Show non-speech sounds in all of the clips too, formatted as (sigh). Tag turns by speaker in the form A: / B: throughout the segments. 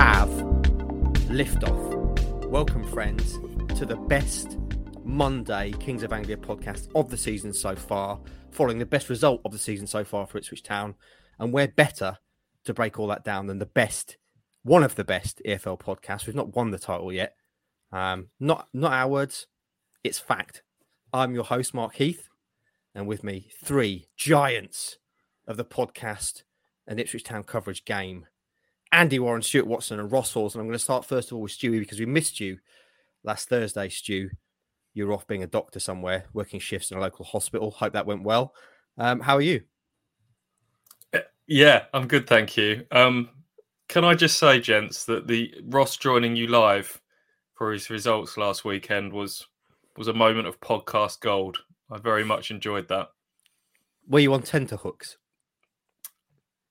A: have liftoff. Welcome, friends, to the best Monday Kings of Anglia podcast of the season so far, following the best result of the season so far for Ipswich Town. And we're better to break all that down than the best, one of the best EFL podcasts. We've not won the title yet. Um, not not our words, it's fact. I'm your host, Mark Heath, and with me, three giants of the podcast and Ipswich Town coverage game. Andy Warren, Stuart Watson, and Ross Halls. And I'm going to start first of all with Stewie because we missed you last Thursday, Stu. You were off being a doctor somewhere, working shifts in a local hospital. Hope that went well. Um, how are you?
B: Yeah, I'm good, thank you. Um, can I just say, gents, that the Ross joining you live for his results last weekend was was a moment of podcast gold. I very much enjoyed that.
A: Were you on tenterhooks?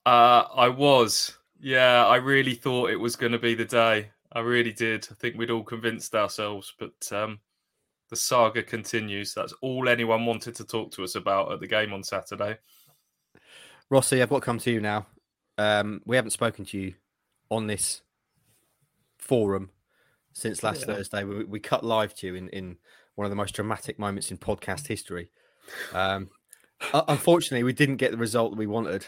B: Uh, I was. Yeah, I really thought it was going to be the day. I really did. I think we'd all convinced ourselves, but um, the saga continues. That's all anyone wanted to talk to us about at the game on Saturday.
A: Rossi, I've got to come to you now. Um, we haven't spoken to you on this forum since last yeah. Thursday. We, we, cut live to you in, in one of the most dramatic moments in podcast history. Um, unfortunately, we didn't get the result that we wanted.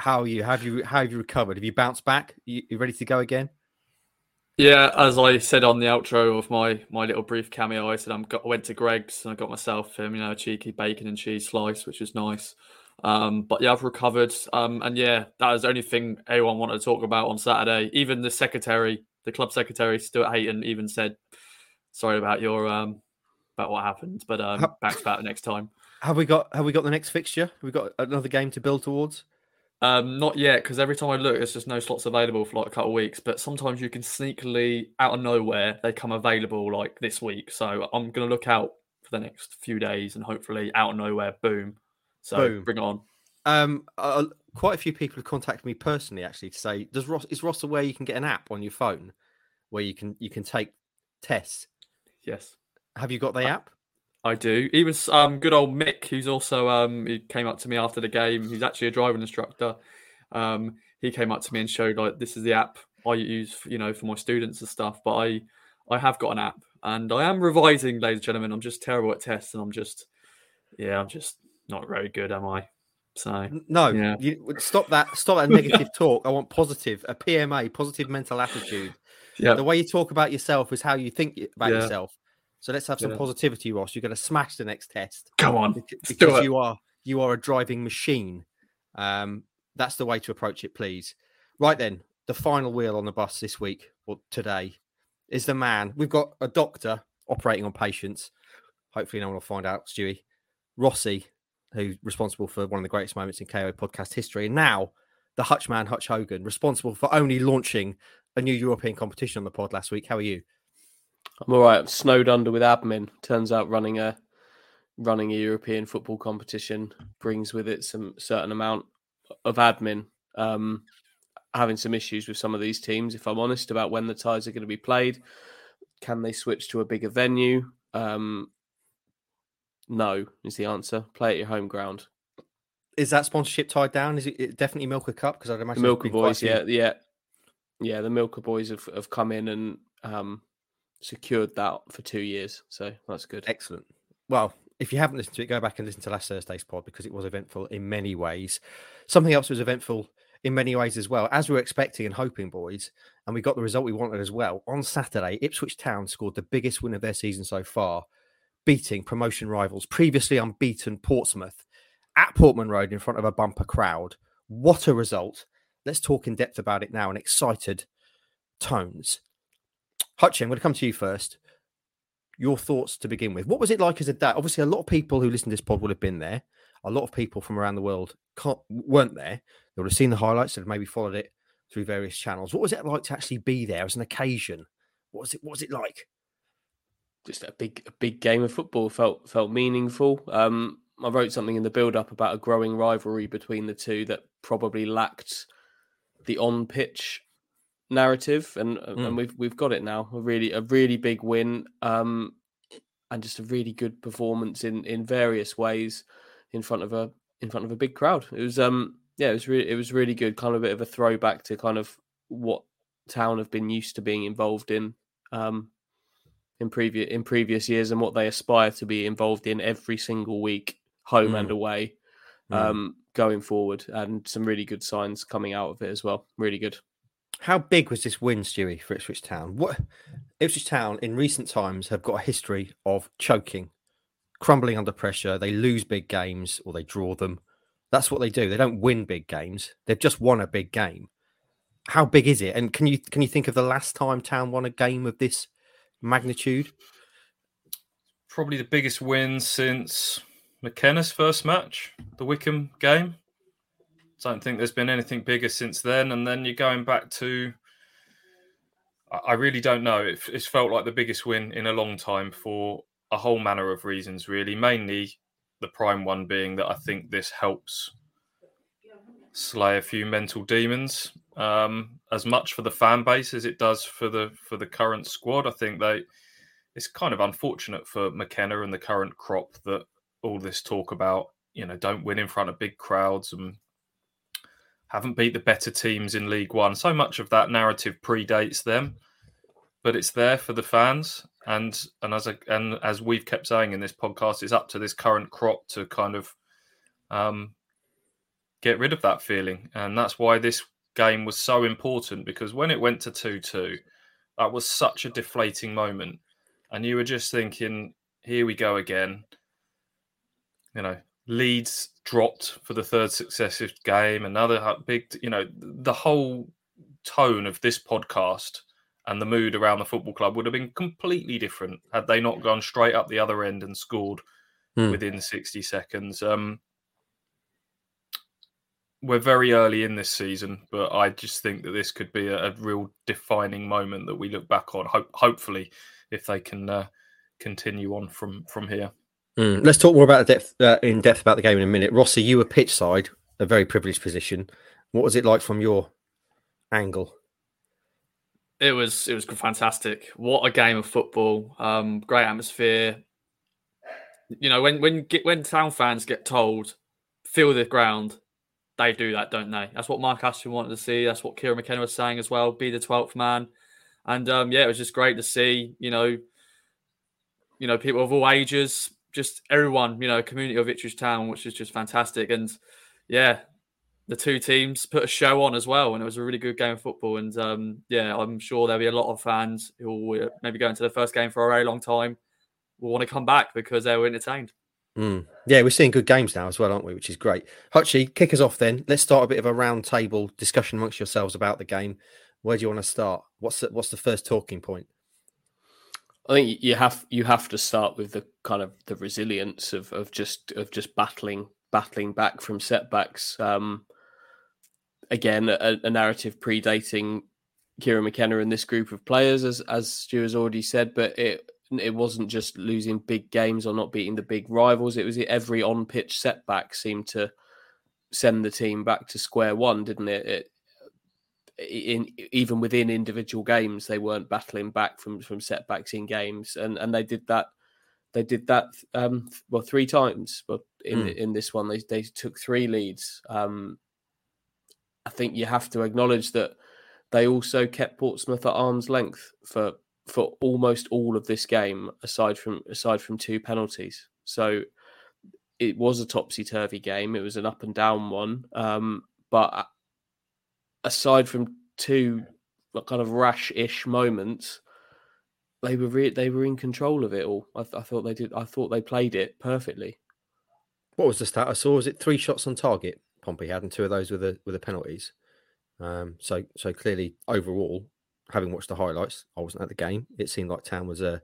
A: How are you? Have you? How have you recovered? Have you bounced back? You, you ready to go again?
C: Yeah, as I said on the outro of my my little brief cameo, I said I'm got, I went to Greggs and I got myself um, you know a cheeky bacon and cheese slice, which was nice. Um, but yeah, I've recovered. Um, and yeah, that was the only thing anyone wanted to talk about on Saturday. Even the secretary, the club secretary, Stuart Hayton, even said, "Sorry about your um, about what happened, but um, back about next time."
A: Have we got Have we got the next fixture? Have we got another game to build towards?
C: Um, not yet, because every time I look, there's just no slots available for like a couple of weeks. But sometimes you can sneakily out of nowhere they come available like this week. So I'm gonna look out for the next few days, and hopefully out of nowhere, boom, so Boom. bring it on.
A: Um, uh, quite a few people have contacted me personally actually to say, does Ross is Ross aware you can get an app on your phone where you can you can take tests?
C: Yes.
A: Have you got the app?
C: I do. Even um, good old Mick, who's also um, he came up to me after the game. He's actually a driving instructor. Um, he came up to me and showed like this is the app I use, you know, for my students and stuff. But I, I have got an app, and I am revising, ladies and gentlemen. I'm just terrible at tests, and I'm just, yeah, I'm just not very good, am I? So
A: no, yeah. You, stop that. Stop that negative (laughs) talk. I want positive, a PMA, positive mental attitude. Yeah, the way you talk about yourself is how you think about yeah. yourself. So let's have some yeah. positivity, Ross. You're going to smash the next test.
C: Come on,
A: because you are you are a driving machine. Um, that's the way to approach it, please. Right then, the final wheel on the bus this week or today is the man. We've got a doctor operating on patients. Hopefully, no one will find out, Stewie. Rossi who's responsible for one of the greatest moments in KO podcast history. And now the Hutchman Hutch Hogan, responsible for only launching a new European competition on the pod last week. How are you?
D: I'm all right. I'm snowed under with admin. Turns out running a running a European football competition brings with it some certain amount of admin. Um, having some issues with some of these teams, if I'm honest, about when the ties are going to be played. Can they switch to a bigger venue? Um, no, is the answer. Play at your home ground.
A: Is that sponsorship tied down? Is it Definitely Milker Cup? Because I'd imagine
D: the Milker Boys, yeah, yeah, yeah. The Milker Boys have, have come in and um, secured that for two years, so that's good.
A: Excellent. Well, if you haven't listened to it, go back and listen to last Thursday's pod because it was eventful in many ways. Something else was eventful in many ways as well, as we were expecting and hoping, boys, and we got the result we wanted as well. On Saturday, Ipswich Town scored the biggest win of their season so far beating promotion rivals, previously unbeaten Portsmouth at Portman Road in front of a bumper crowd. What a result. Let's talk in depth about it now in excited tones. Hutchie, I'm going to come to you first. Your thoughts to begin with. What was it like as a dad? Obviously, a lot of people who listen to this pod would have been there. A lot of people from around the world weren't there. They would have seen the highlights and maybe followed it through various channels. What was it like to actually be there as an occasion? What was it? What was it like?
D: just a big a big game of football. Felt felt meaningful. Um, I wrote something in the build up about a growing rivalry between the two that probably lacked the on pitch narrative, and mm. and we've we've got it now. A really a really big win, um, and just a really good performance in in various ways in front of a in front of a big crowd. It was um yeah it was really it was really good. Kind of a bit of a throwback to kind of what Town have been used to being involved in um, in previous in previous years, and what they aspire to be involved in every single week, home and
A: Mm.
D: away,
A: Mm.
D: um, going forward. And some really good signs coming out of it as well. Really good.
A: How big was this win, Stewie, for Ipswich Town? What Ipswich Town in recent times have got a history of choking, crumbling under pressure. They lose big games or they draw them. That's what they do. They don't win big games. They've just won a big game. How big is it? And can you can you think of the last time Town won a game of this magnitude?
B: Probably the biggest win since McKenna's first match, the Wycombe game. Don't think there's been anything bigger since then. And then you're going back to, I really don't know. It, it's felt like the biggest win in a long time for a whole manner of reasons, really. Mainly the prime one being that I think this helps slay a few mental demons um, as much for the fan base as it does for the for the current squad. I think they it's kind of unfortunate for McKenna and the current crop that all this talk about you know don't win in front of big crowds and haven't beat the better teams in League One. So much of that narrative predates them, but it's there for the fans. And and as a, and as we've kept saying in this podcast, it's up to this current crop to kind of um, get rid of that feeling, and that's why this game was so important because when it went to two two, that was such a deflating moment, and you were just thinking, "Here we go again." You know, leads dropped for the third successive game. Another big, you know, the whole tone of this podcast and the mood around the football club would have been completely different had they not gone straight up the other end and scored
A: Hmm.
B: within 60 seconds. Um, we're very early in this season, but I just think that this could be a, a real defining moment that we look back on. Hope, hopefully, if they can uh, continue on from from here.
A: Mm, Let's talk more about the depth uh, in depth about the game in a minute. Rossi, you were pitch side, a very privileged position. What was it like from your angle?
C: It was it was fantastic. What a game of football! Um, great atmosphere. You know, when when when town fans get told fill the ground, they do that, don't they? That's what Mark Ashton wanted to see. That's what Kieran McKenna was saying as well. Be the twelfth man, and um, yeah, it was just great to see. You know, you know, people of all ages, just everyone. You know, community of Ipswich Town, which is just fantastic. And yeah, the two teams put a show on as well, and it was a really good game of football. And um, yeah, I'm sure there'll be a lot of fans who will uh, maybe go into the first game for a very long time will want to come back because they were entertained.
A: Mm. Yeah, we're seeing good games now as well, aren't we? Which is great. Hutchie, kick us off then. Let's start a bit of a round table discussion amongst yourselves about the game. Where do you want to start? What's the, what's the first talking point?
D: I think you have you have to start with the kind of the resilience of of just of just battling battling back from setbacks. Um, again, a, a narrative predating Kieran McKenna and this group of players, as as Stu has already said, but it it wasn't just losing big games or not beating the big rivals. It was every on pitch setback seemed to send the team back to square one, didn't it? it in even within individual games, they weren't battling back from from setbacks in games, and and they did that. They did that um, well three times, but in
A: Mm.
D: in this one they they took three leads. Um, I think you have to acknowledge that they also kept Portsmouth at arm's length for for almost all of this game, aside from aside from two penalties. So it was a topsy turvy game. It was an up and down one. Um, but aside from two kind of rash-ish moments, they were re- they were in control of it all. I, th- I thought they did. I thought they played it perfectly.
A: What was the stat I saw? Was it three shots on target? Pompey had, and two of those with the with the penalties. Um, so so clearly, overall, having watched the highlights, I wasn't at the game. It seemed like Town was uh,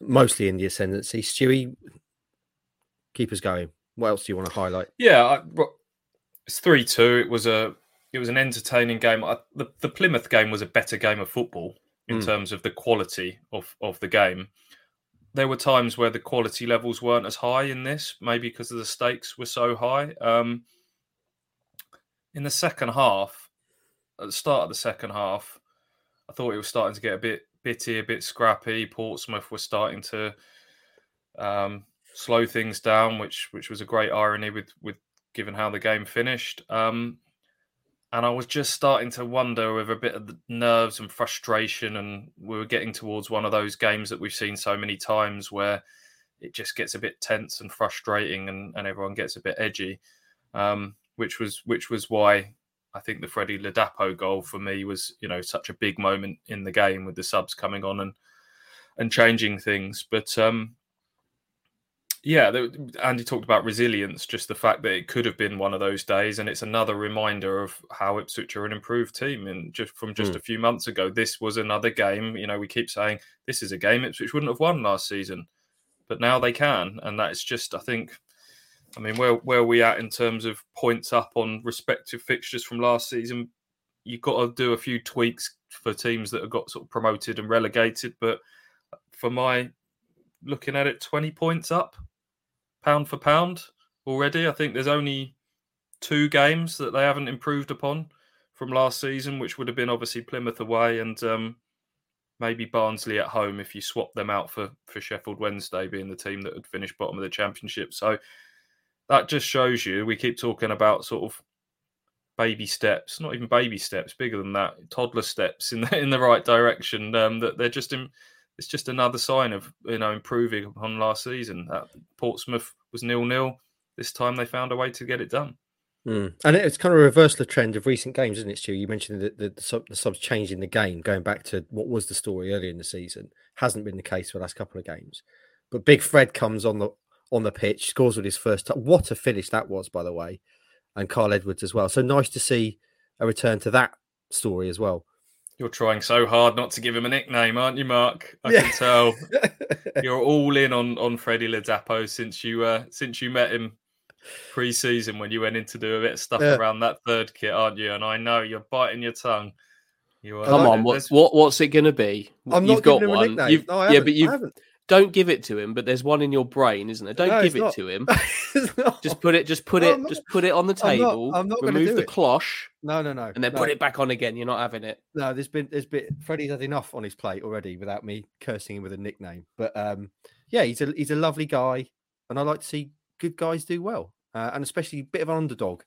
A: mostly in the ascendancy. Stewie, keep us going. What else do you want to highlight?
B: Yeah, I, well, it's three two. It was a it was an entertaining game. I, the the Plymouth game was a better game of football in
A: Mm.
B: terms of the quality of of the game. There were times where the quality levels weren't as high in this, maybe because of the stakes were so high. Um, in the second half, at the start of the second half, I thought it was starting to get a bit bitty, a bit scrappy. Portsmouth were starting to um, slow things down, which which was a great irony with with given how the game finished. Um, and I was just starting to wonder with a bit of nerves and frustration, and we were getting towards one of those games that we've seen so many times where it just gets a bit tense and frustrating, and, and everyone gets a bit edgy, um, which was which was why I think the Freddie Ladapo goal for me was you know such a big moment in the game with the subs coming on and and changing things, but. um yeah, Andy talked about resilience, just the fact that it could have been one of those days, and it's another reminder of how Ipswich are an improved team. And just from just mm. a few months ago, this was another game. You know, we keep saying this is a game Ipswich wouldn't have won last season, but now they can, and that's just, I think, I mean, where where are we at in terms of points up on respective fixtures from last season? You've got to do a few tweaks for teams that have got sort of promoted and relegated, but for my looking at it, twenty points up pound for pound already. I think there's only two games that they haven't improved upon from last season, which would have been obviously Plymouth away and um, maybe Barnsley at home if you swap them out for for Sheffield Wednesday being the team that had finished bottom of the championship. So that just shows you we keep talking about sort of baby steps, not even baby steps, bigger than that, toddler steps in the, in the right direction. Um, that they're just in it's just another sign of you know improving on last season. That Portsmouth was nil nil. This time they found a way to get it done.
A: Mm. And it's kind of a reversal of trend of recent games, isn't it, Stu? You mentioned that the, the, sub, the subs changing the game, going back to what was the story earlier in the season. Hasn't been the case for the last couple of games. But Big Fred comes on the on the pitch, scores with his first. T- what a finish that was, by the way, and Kyle Edwards as well. So nice to see a return to that story as well.
B: You're trying so hard not to give him a nickname, aren't you, Mark? I yeah. can tell. (laughs) You're all in on on Freddie Ladapo since you uh since you met him pre-season when you went in to do a bit of stuff yeah. around that third kit, aren't you? And I know you're biting your tongue.
D: You are, Come on, what, what what's it going to be?
A: I'm
D: You've
A: not got giving him one. a nickname. No,
D: yeah, but you don't give it to him, but there's one in your brain, isn't there? Don't no, give it not. to him. (laughs) just put it, just put no, it, not, just put it on the table. I'm not, I'm not remove the it. cloche.
A: No, no, no.
D: And then
A: no.
D: put it back on again. You're not having it.
A: No, there's been, there's been. Freddie's had enough on his plate already without me cursing him with a nickname. But um, yeah, he's a he's a lovely guy, and I like to see good guys do well, uh, and especially a bit of an underdog,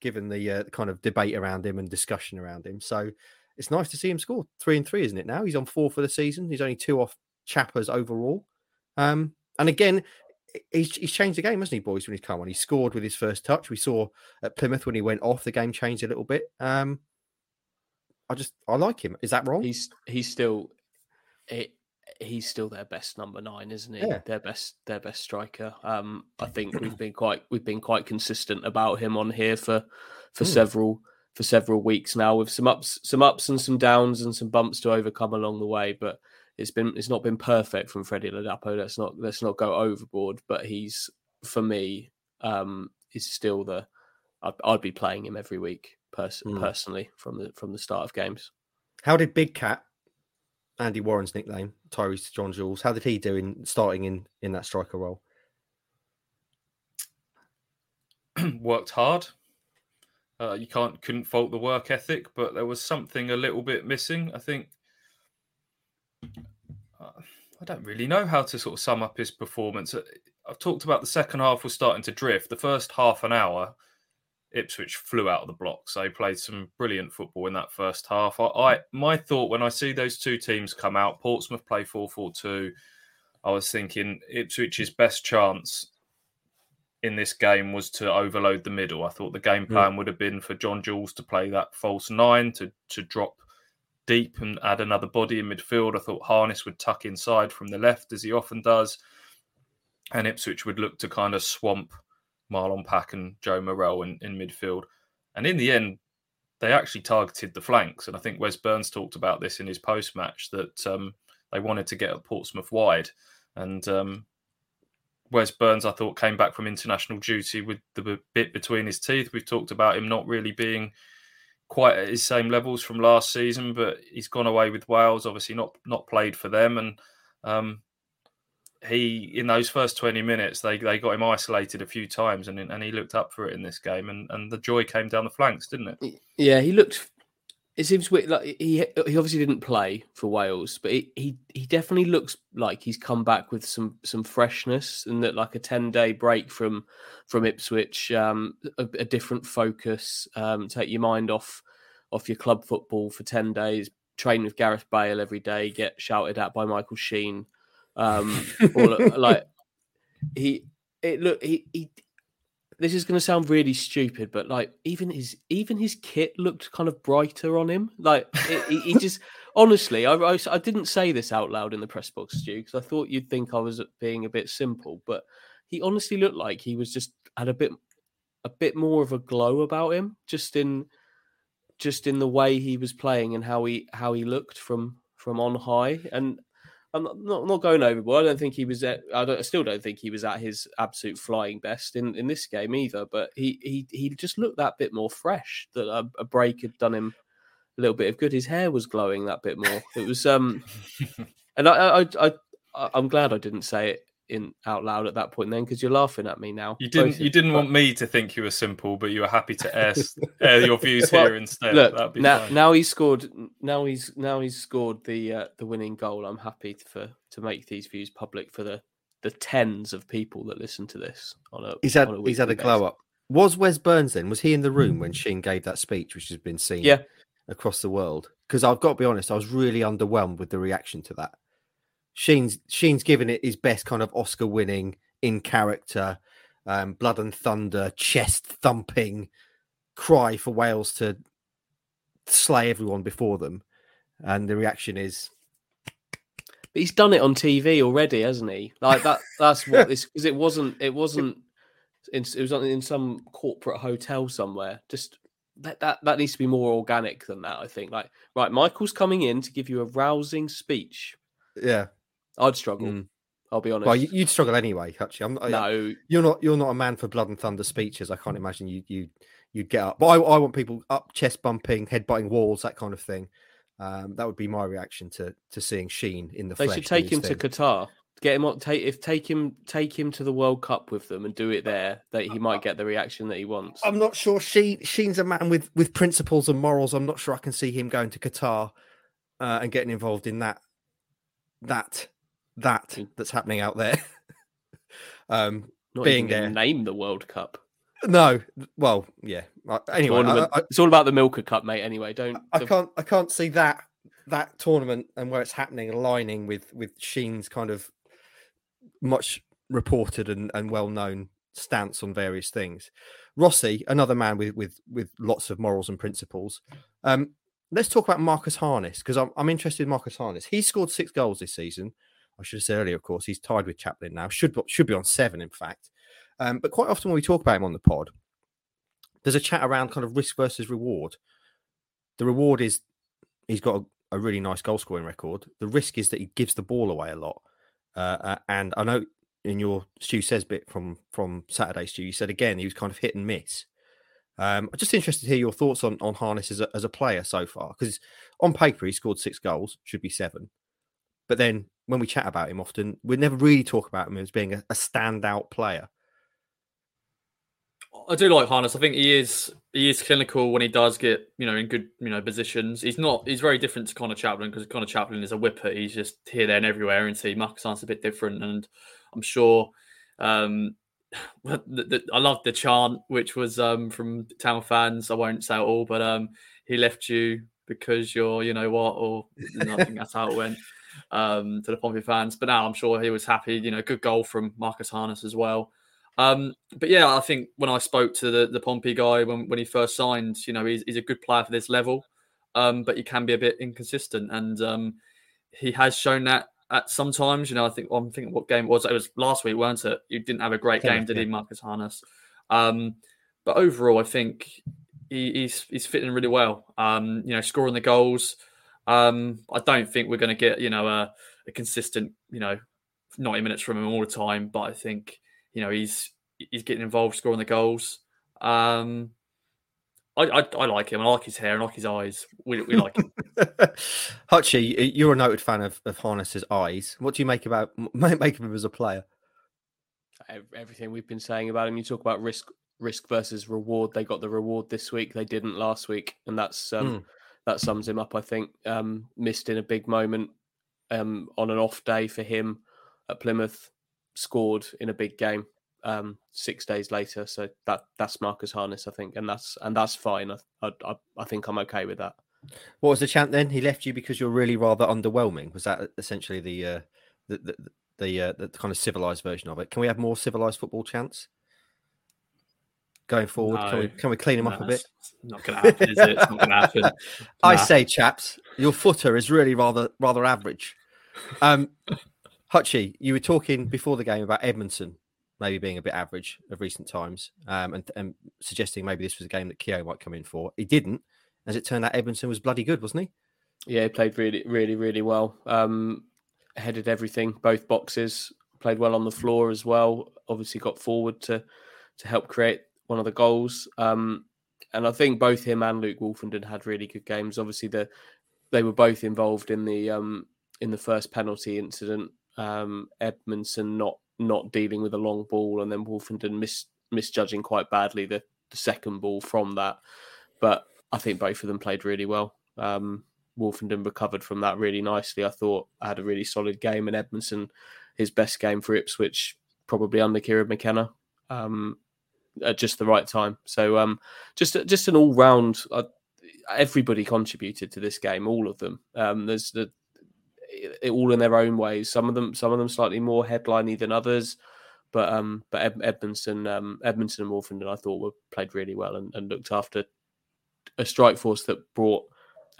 A: given the uh, kind of debate around him and discussion around him. So it's nice to see him score three and three, isn't it? Now he's on four for the season. He's only two off Chappers overall. Um, and again, he's, he's changed the game, hasn't he, boys? When he's come on, he scored with his first touch. We saw at Plymouth when he went off, the game changed a little bit. Um, I just I like him. Is that wrong?
D: He's he's still it, he's still their best number nine, isn't he? Yeah. Their best their best striker. Um, I think (clears throat) we've been quite we've been quite consistent about him on here for for mm. several for several weeks now, with some ups some ups and some downs and some bumps to overcome along the way. But it's been it's not been perfect from Freddie Ladapo. Let's not let's not go overboard. But he's for me um, is still the I'd, I'd, be playing him every week pers- mm. personally from the from the start of games.
A: How did Big Cat, Andy Warren's nickname, Tyreece John Jules, how did he do in starting in in that striker role? (clears throat)
B: Worked hard. Uh, you can't couldn't fault the work ethic, but there was something a little bit missing. I think I don't really know how to sort of sum up his performance. Uh, I've talked about the second half was starting to drift. The first half an hour, Ipswich flew out of the blocks. They played some brilliant football in that first half. I, I my thought when I see those two teams come out, Portsmouth play 4-4-2, I was thinking Ipswich's best chance in this game was to overload the middle. I thought the game plan mm. would have been for John Jules to play that false nine to to drop deep and add another body in midfield. I thought Harness would tuck inside from the left as he often does, and Ipswich would look to kind of swamp Marlon Pack and Joe Morrell in, in midfield. And in the end, they actually targeted the flanks. And I think Wes Burns talked about this in his post match that um, they wanted to get at Portsmouth wide. And um, Wes Burns, I thought, came back from international duty with the bit between his teeth. We've talked about him not really being quite at his same levels from last season, but he's gone away with Wales. Obviously, not not played for them, and um, he in those first twenty minutes they they got him isolated a few times, and and he looked up for it in this game, and and the joy came down the flanks, didn't it?
D: Yeah, he looked it seems weird. Like he he obviously didn't play for Wales, but he he, he definitely looks like he's come back with some some freshness and that like a ten day break from from Ipswich, um, a, a different focus, um, take your mind off off your club football for ten days, train with Gareth Bale every day, get shouted at by Michael Sheen, um, all, like (laughs) he it look he he this is going to sound really stupid, but like even his even his kit looked kind of brighter on him. Like he, he, just (laughs) honestly, I, I, I didn't say this out loud in the press box, Stu, because I thought you'd think I was being a bit simple, but he honestly looked like he was just had a bit a bit more of a glow about him, just in just in the way he was playing and how he how he looked from from on high and I'm not, not, not going overboard. I don't think he was at. I, don't, I still don't think he was at his absolute flying best in, in this game either. But he he he just looked that bit more fresh. That a, a break had done him a little bit of good. His hair was glowing that bit more. It was um, (laughs) and I I I, I I'm glad I didn't say it in out loud at that point then because you're laughing at me now.
B: You didn't you didn't want me to think you were simple, but you were happy to air, (laughs) air your views well, here instead.
D: Look, now fine. now he's scored now he's now he's scored the uh, the winning goal. I'm happy for to make these views public for the the tens of people that listen to this on a
A: he's had
D: a
A: he's had a glow up. Was Wes Burns then? Was he in the room when Sheen gave that speech, which has been seen
D: yeah.
A: across the world? Because I've got to be honest, I was really underwhelmed with the reaction to that. Sheen's Sheen's given it his best kind of Oscar winning in character, um, blood and thunder, chest thumping cry for Wales to slay everyone before them, and the reaction is.
D: But he's done it on TV already, hasn't he? Like that. That's (laughs) what this because it wasn't. It wasn't. In, it was in some corporate hotel somewhere. Just that, that that needs to be more organic than that. I think. Like right, Michael's coming in to give you a rousing speech.
A: Yeah.
D: I'd struggle. Mm. I'll be honest.
A: Well, you'd struggle anyway, actually. I'm,
D: no,
A: you're not. You're not a man for blood and thunder speeches. I can't imagine you. You you'd get up. But I, I want people up, chest bumping, head butting walls, that kind of thing. Um, that would be my reaction to to seeing Sheen in the.
D: They should take him thing. to Qatar. Get him on. Take if take him take him to the World Cup with them and do it there. That he might get the reaction that he wants.
A: I'm not sure. Sheen Sheen's a man with with principles and morals. I'm not sure I can see him going to Qatar uh, and getting involved in that that that that's happening out there. (laughs) um,
D: Not
A: being there,
D: name the World Cup.
A: No, well, yeah. Anyway, I,
D: I, it's all about the Milker Cup, mate. Anyway, don't.
A: I, the... can't. I can't see that that tournament and where it's happening aligning with with Sheen's kind of much reported and, and well known stance on various things. Rossi, another man with with with lots of morals and principles. Um, let's talk about Marcus Harness because I'm I'm interested in Marcus Harness. He scored six goals this season. I should have said earlier, of course, he's tied with Chaplin now. Should should be on seven, in fact. Um, but quite often when we talk about him on the pod, there's a chat around kind of risk versus reward. The reward is he's got a, a really nice goal scoring record. The risk is that he gives the ball away a lot. Uh, uh, and I know in your Stu says bit from from Saturday, Stu, you said again he was kind of hit and miss. Um, I'm just interested to hear your thoughts on on Harness as a, as a player so far because on paper he scored six goals, should be seven, but then when we chat about him often, we never really talk about him as being a, a standout player.
C: I do like Harness. I think he is he is clinical when he does get you know in good you know positions. He's not he's very different to Conor Chaplin because Conor Chaplin is a whipper. He's just here, there, and everywhere. And see Marcus a bit different. And I'm sure um, (sighs) the, the, I love the chant which was um, from town fans. I won't say it all, but um, he left you because you're you know what, or I think that's how it went (laughs) um, to the Pompey fans. But now I'm sure he was happy. You know, good goal from Marcus Harness as well. Um, but yeah, I think when I spoke to the, the Pompey guy when, when he first signed, you know, he's, he's a good player for this level, um, but he can be a bit inconsistent. And um, he has shown that at sometimes. You know, I think well, I'm thinking what game it was. It was last week, weren't it? You didn't have a great game, did he, Marcus Harness? Um, but overall, I think he, he's he's fitting really well. Um, you know, scoring the goals. Um, I don't think we're going to get you know a, a, consistent you know 90 minutes from him all the time, but I think you know he's he's getting involved, scoring the goals. Um, I, I, I like him. I like his hair. And I like his eyes. We, we like him. (laughs)
A: Hutchie, you're a noted fan of, of Harness's eyes. What do you make about (laughs) make of him as a player?
D: Everything we've been saying about him. You talk about risk risk versus reward. They got the reward this week. They didn't last week, and that's um, mm that sums him up. I think um, missed in a big moment um, on an off day for him at Plymouth, scored in a big game um, six days later. So that that's Marcus Harness, I think, and that's and that's fine. I I, I think I'm okay with that.
A: What was the chant then? He left you because you're really rather underwhelming. Was that essentially the uh, the the the, uh, the kind of civilized version of it? Can we have more civilized football chants going forward?
C: No,
A: can we can we clean him
C: no,
A: up a bit?
C: it's Not going to happen, is it? It's not going to happen. (laughs)
A: I say, chaps, your footer is really rather rather average. Um, Hutchie, you were talking before the game about Edmundson maybe being a bit average of recent times, um, and, and suggesting maybe this was a game that Keogh might come in for. He didn't. As it turned out, Edmundson was bloody good, wasn't he?
D: Yeah, he played really, really, really well. Um, headed everything, both boxes. Played well on the floor as well. Obviously, got forward to to help create one of the goals. Um, and I think both him and Luke Woolfenden had really good games. Obviously, the they were both involved in the um, in the first penalty incident. Um, Edmundson not not dealing with a long ball, and then Woolfenden mis, misjudging quite badly the, the second ball from that. But I think both of them played really well. Um, Woolfenden recovered from that really nicely. I thought I had a really solid game, and Edmundson, his best game for Ipswich, probably under Kieran McKenna, um, at just the right time. So um, just just an all round. Uh, everybody contributed to this game, all of them. Um, there's the it, all in their own ways. Some of them, some of them slightly more headliney than others. But um, but Ed, Edmundson, um, Edmundson and Woolfenden, I thought were played really well and, and looked after a strike force that brought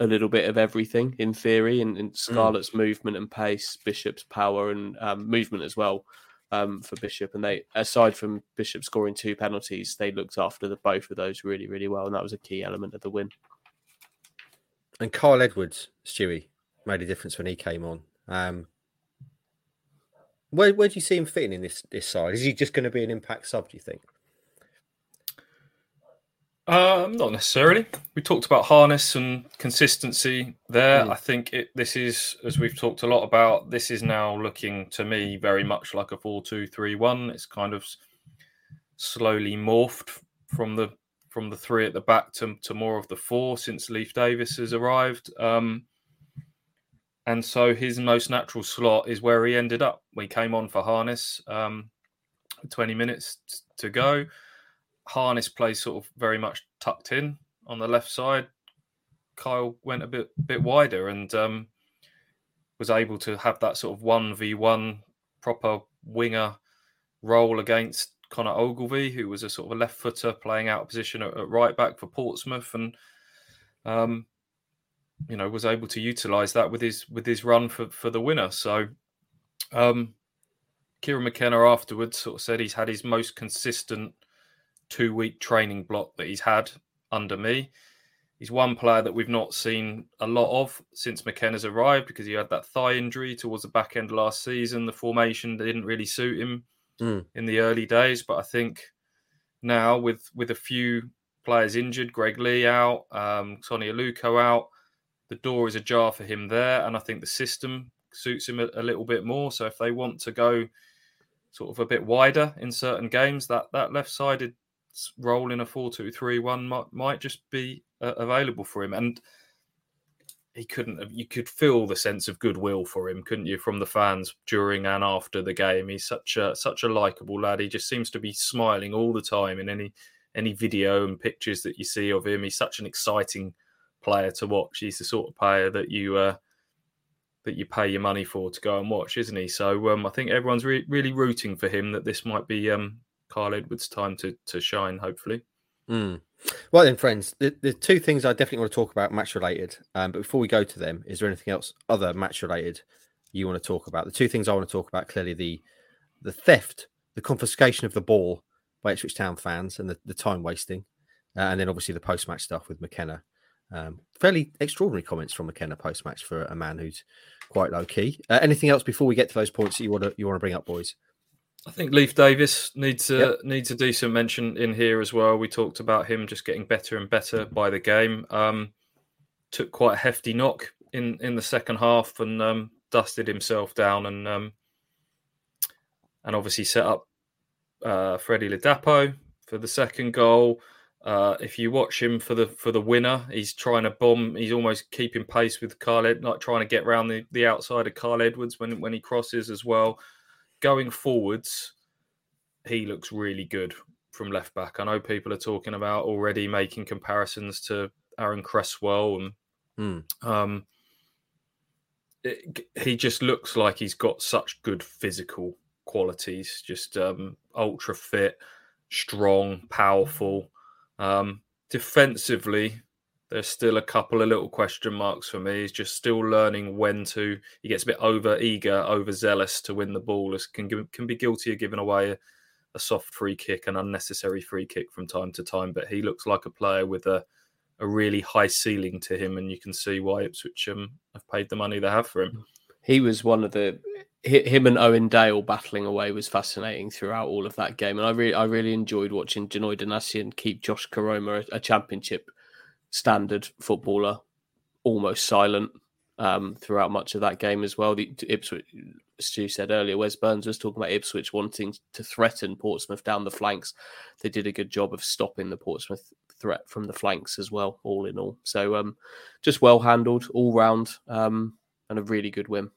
D: a little bit of everything in theory, and, and Scarlett's movement and pace, Bishop's power and um, movement as well um, for Bishop. And they, aside from Bishop scoring two penalties, they looked after the both of those really, really well, and that was a key element of the win.
A: And Kyle Edwards, Stewie, made a difference when he came on. Um, where where do you see him fitting in this this side? Is he just going to be an impact sub? Do you think?
B: Um, not necessarily. We talked about harness and consistency there.
A: Mm.
B: I think it. This is, as we've talked a lot about, this is now looking to me very much like a four-two-three-one. It's kind of slowly morphed from the from the three at the back to, to more of the four since Leif Davis has arrived. Um, and so his most natural slot is where he ended up. We came on for harness. Um, 20 minutes t- to go. Harness plays sort of very much tucked in on the left side. Kyle went a bit bit wider and um, was able to have that sort of one v one proper winger role against Connor Ogilvie, who was a sort of a left footer playing out of position at, at right back for Portsmouth, and um, you know was able to utilise that with his with his run for for the winner. So. Um, Kieran McKenna afterwards sort of said he's had his most consistent two week training block that he's had under me. He's one player that we've not seen a lot of since McKenna's arrived because he had that thigh injury towards the back end last season. The formation didn't really suit him
A: Mm.
B: in the early days, but I think now with with a few players injured, Greg Leigh out, um, Sonny Aluko out, the door is ajar for him there, and I think the system suits him a, a little bit more. So if they want to go sort of a bit wider in certain games, that that left sided role in a four-two-three-one might might just be uh, available for him, and he couldn't have. You could feel the sense of goodwill for him, couldn't you, from the fans during and after the game? He's such a such a likable lad. He just seems to be smiling all the time in any any video and pictures that you see of him. He's such an exciting player to watch. He's the sort of player that you uh, that you pay your money for to go and watch, isn't he? So um, I think everyone's re- really rooting for him that this might be um, Kyle Edwards' time to to shine. Hopefully,
A: Mm. Well then, friends, the, the two things I definitely want to talk about match related. Um, but before we go to them, is there anything else other match related you want to talk about? The two things I want to talk about clearly the the theft, the confiscation of the ball by Ipswich Town fans, and the, the time wasting, uh, and then obviously the post match stuff with McKenna. Um, fairly extraordinary comments from McKenna post match for a man who's quite low key. Uh, anything else before we get to those points that you want to you want to bring up, boys?
B: I think Leif Davis needs a
A: Yep.
B: needs a decent mention in here as well. We talked about him just getting better and better by the game. Um, took quite a hefty knock in in the second half and um, dusted himself down and um, and obviously set up uh, Freddie Ladapo for the second goal. Uh, if you watch him for the for the winner, he's trying to bomb. He's almost keeping pace with Kyle, Ed, like trying to get around the, the outside of Kyle Edwards when when he crosses as well. Going forwards, he looks really good from left back. I know people are talking about already making comparisons to Aaron Cresswell, and
A: Hmm.
B: um, it, he just looks like he's got such good physical qualities. Just um, ultra fit, strong, powerful. Um, defensively, there's still a couple of little question marks for me. He's just still learning when to. He gets a bit over eager, over zealous to win the ball. As can can be guilty of giving away a, a soft free kick, an unnecessary free kick from time to time. But he looks like a player with a a really high ceiling to him, and you can see why Ipswich um, have paid the money they have for him.
D: He was one of the him and Owen Dale battling away was fascinating throughout all of that game, and I really I really enjoyed watching Janoi Donacien keep Josh Koroma, a, a championship standard footballer, almost silent um, throughout much of that game as well. The Ipswich, Stu said earlier, Wes Burns was talking about Ipswich wanting to threaten Portsmouth down the flanks. They did a good job of stopping the Portsmouth threat from the flanks as well, all in all. So um, just well handled all round um, and a really good win.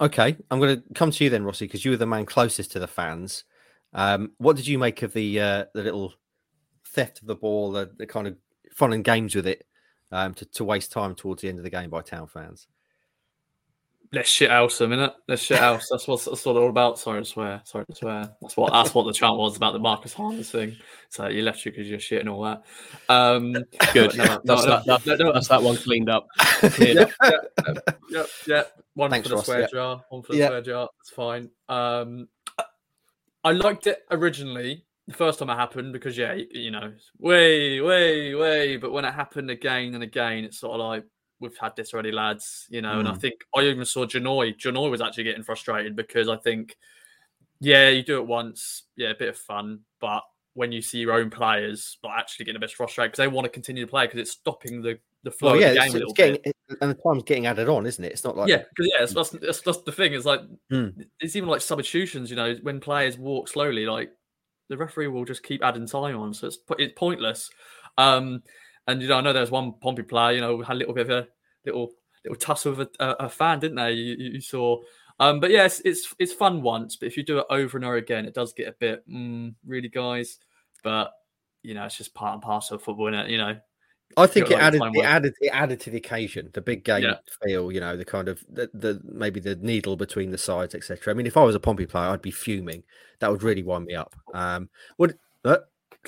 A: Okay, I'm going to come to you then, Rossi, because you were the man closest to the fans. Um, what did you make of the uh, the little theft of the ball, the, the kind of fun and games with it, um, to, to waste time towards the end of the game by town fans?
C: Let's shit house them, innit? Let's shit house. That's what that's what they're all about. Sorry to swear. Sorry to swear. That's what that's what the chant was about the Marcus Harness thing. So you left you because you're shit and all that. Um,
D: Good.
C: no, no,
D: that's,
C: no,
D: that, that-
C: no, no.
D: that's that one cleaned up. (laughs) Cleared
C: yeah,
D: up.
C: yeah, yeah, yeah. One
A: Thanks,
C: for the
A: Ross,
C: swear
A: yeah.
C: jar. One for the
A: Yeah.
C: swear jar. It's fine. Um, I liked it originally. The first time it happened because yeah, you, know, way, way, way. But when it happened again and again, it's sort of like we've had this already, lads. You know, and I
A: Mm.
C: think I even saw Janoi. Janoi was actually getting frustrated because I think, yeah, you do it once, yeah, a bit of fun, but when you see your own players like actually getting a bit frustrated because they want to continue to play because it's stopping the the flow
A: Well, yeah,
C: of the game
A: it's,
C: a
A: it's getting
C: bit.
A: it- and the time's getting added on, isn't it? It's not like
C: Yeah, because yeah, that's, that's that's the thing. It's like
A: Mm.
C: it's even like substitutions. You know, when players walk slowly, like the referee will just keep adding time on, so it's it's pointless. Um, and you know, I know there's one Pompey player. You know, had a little bit of a little little tussle with a, a, a fan, didn't they? You, you saw. Um, but yes, it's it's fun once, but if you do it over and over again, it does get a bit mm, really, guys. But you know, it's just part and parcel of football, is You know,
A: I think it
C: like
A: added it added it added to the occasion, the big game
C: Yeah.
A: feel, you know, the kind of the, the maybe the needle between the sides, etc. I mean, if I was a Pompey player, I'd be fuming. That would really wind me up. Um, what? Uh,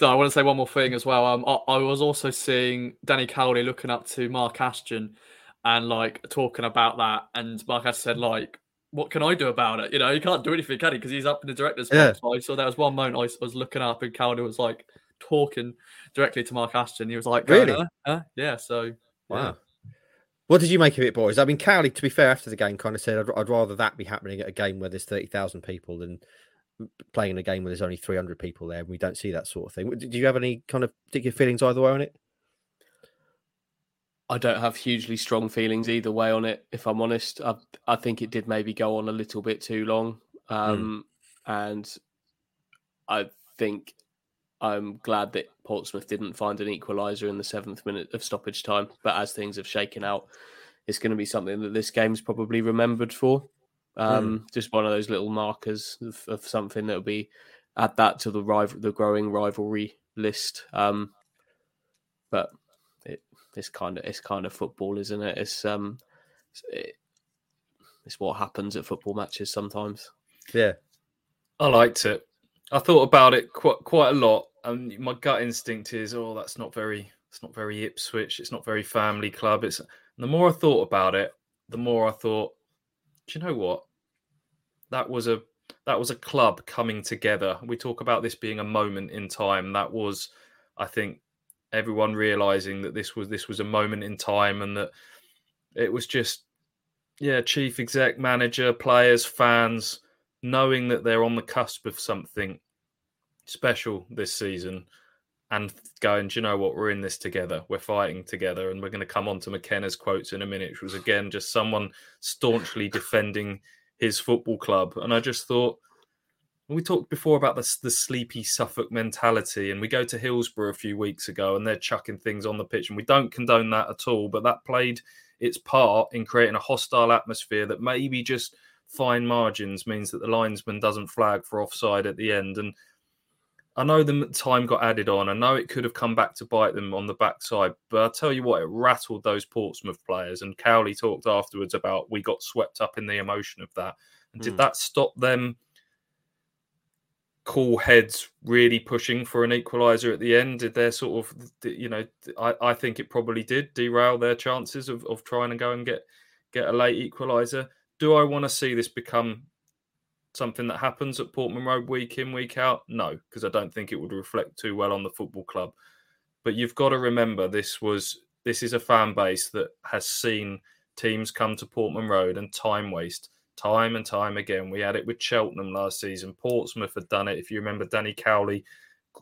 C: I want to say one more thing as well. Um, I, I was also seeing Danny Cowley looking up to Mark Ashton and like talking about that, and Mark Ashton said like, "What can I do about it? You know, you can't do anything, can he? Because he's up in the director's
A: Yeah.
C: box." So, so there was one moment I I was looking up, and Cowley was like talking directly to Mark Ashton. He was like, going,
A: Really?
C: "Huh? Huh? Yeah. So
A: wow.
C: yeah.
A: What did you make of it, boys? I mean, Cowley, to be fair, after the game, kind of said, I'd, I'd rather that be happening at a game where there's thirty thousand people than playing in a game where there's only three hundred people there, and we don't see that sort of thing. Do you have any kind of particular feelings either way on it?
D: I don't have hugely strong feelings either way on it. If I'm honest, I I think it did maybe go on a little bit too long, um, and I think I'm glad that Portsmouth didn't find an equaliser in the seventh minute of stoppage time. But as things have shaken out, it's going to be something that this game's probably remembered for. Um, Just one of those little markers of, of something that'll be add that to the rival, the growing rivalry list. Um, but it, it's kind of it's kind of football, isn't it? It's um, it's, it, it's what happens at football matches sometimes.
A: Yeah.
B: I liked it. I thought about it quite quite a lot, and my gut instinct is, oh, that's not very, it's not very Ipswich. It's not very family club. It's the more I thought about it, the more I thought, do you know what? That was a that was a club coming together. We talk about this being a moment in time. That was, I think, everyone realizing that this was this was a moment in time, and that it was just, yeah, chief exec, manager, players, fans knowing that they're on the cusp of something special this season and going, do you know what? We're in this together. We're fighting together. And we're going to come on to McKenna's quotes in a minute, which was again just someone staunchly (laughs) defending his football club. And I just thought, we talked before about the, the sleepy Suffolk mentality, and we go to Hillsborough a few weeks ago and they're chucking things on the pitch, and we don't condone that at all. But that played its part in creating a hostile atmosphere that maybe just fine margins means that the linesman doesn't flag for offside at the end. And I know the time got added on. I know it could have come back to bite them on the backside, but I tell you what, it rattled those Portsmouth players. And Cowley talked afterwards about we got swept up in the emotion of that. And mm. did hmm. that stop them? cool heads really pushing for an equaliser at the end? Did their sort of, you know, I, I think it probably did derail their chances of, of trying to go and get get a late equaliser. Do I want to see this become something that happens at Portman Road week in week out? No, because I don't think it would reflect too well on the football club. But you've got to remember this was this is a fan base that has seen teams come to Portman Road and time waste time and time again. We had it with Cheltenham last season. Portsmouth had done it. If you remember, Danny Cowley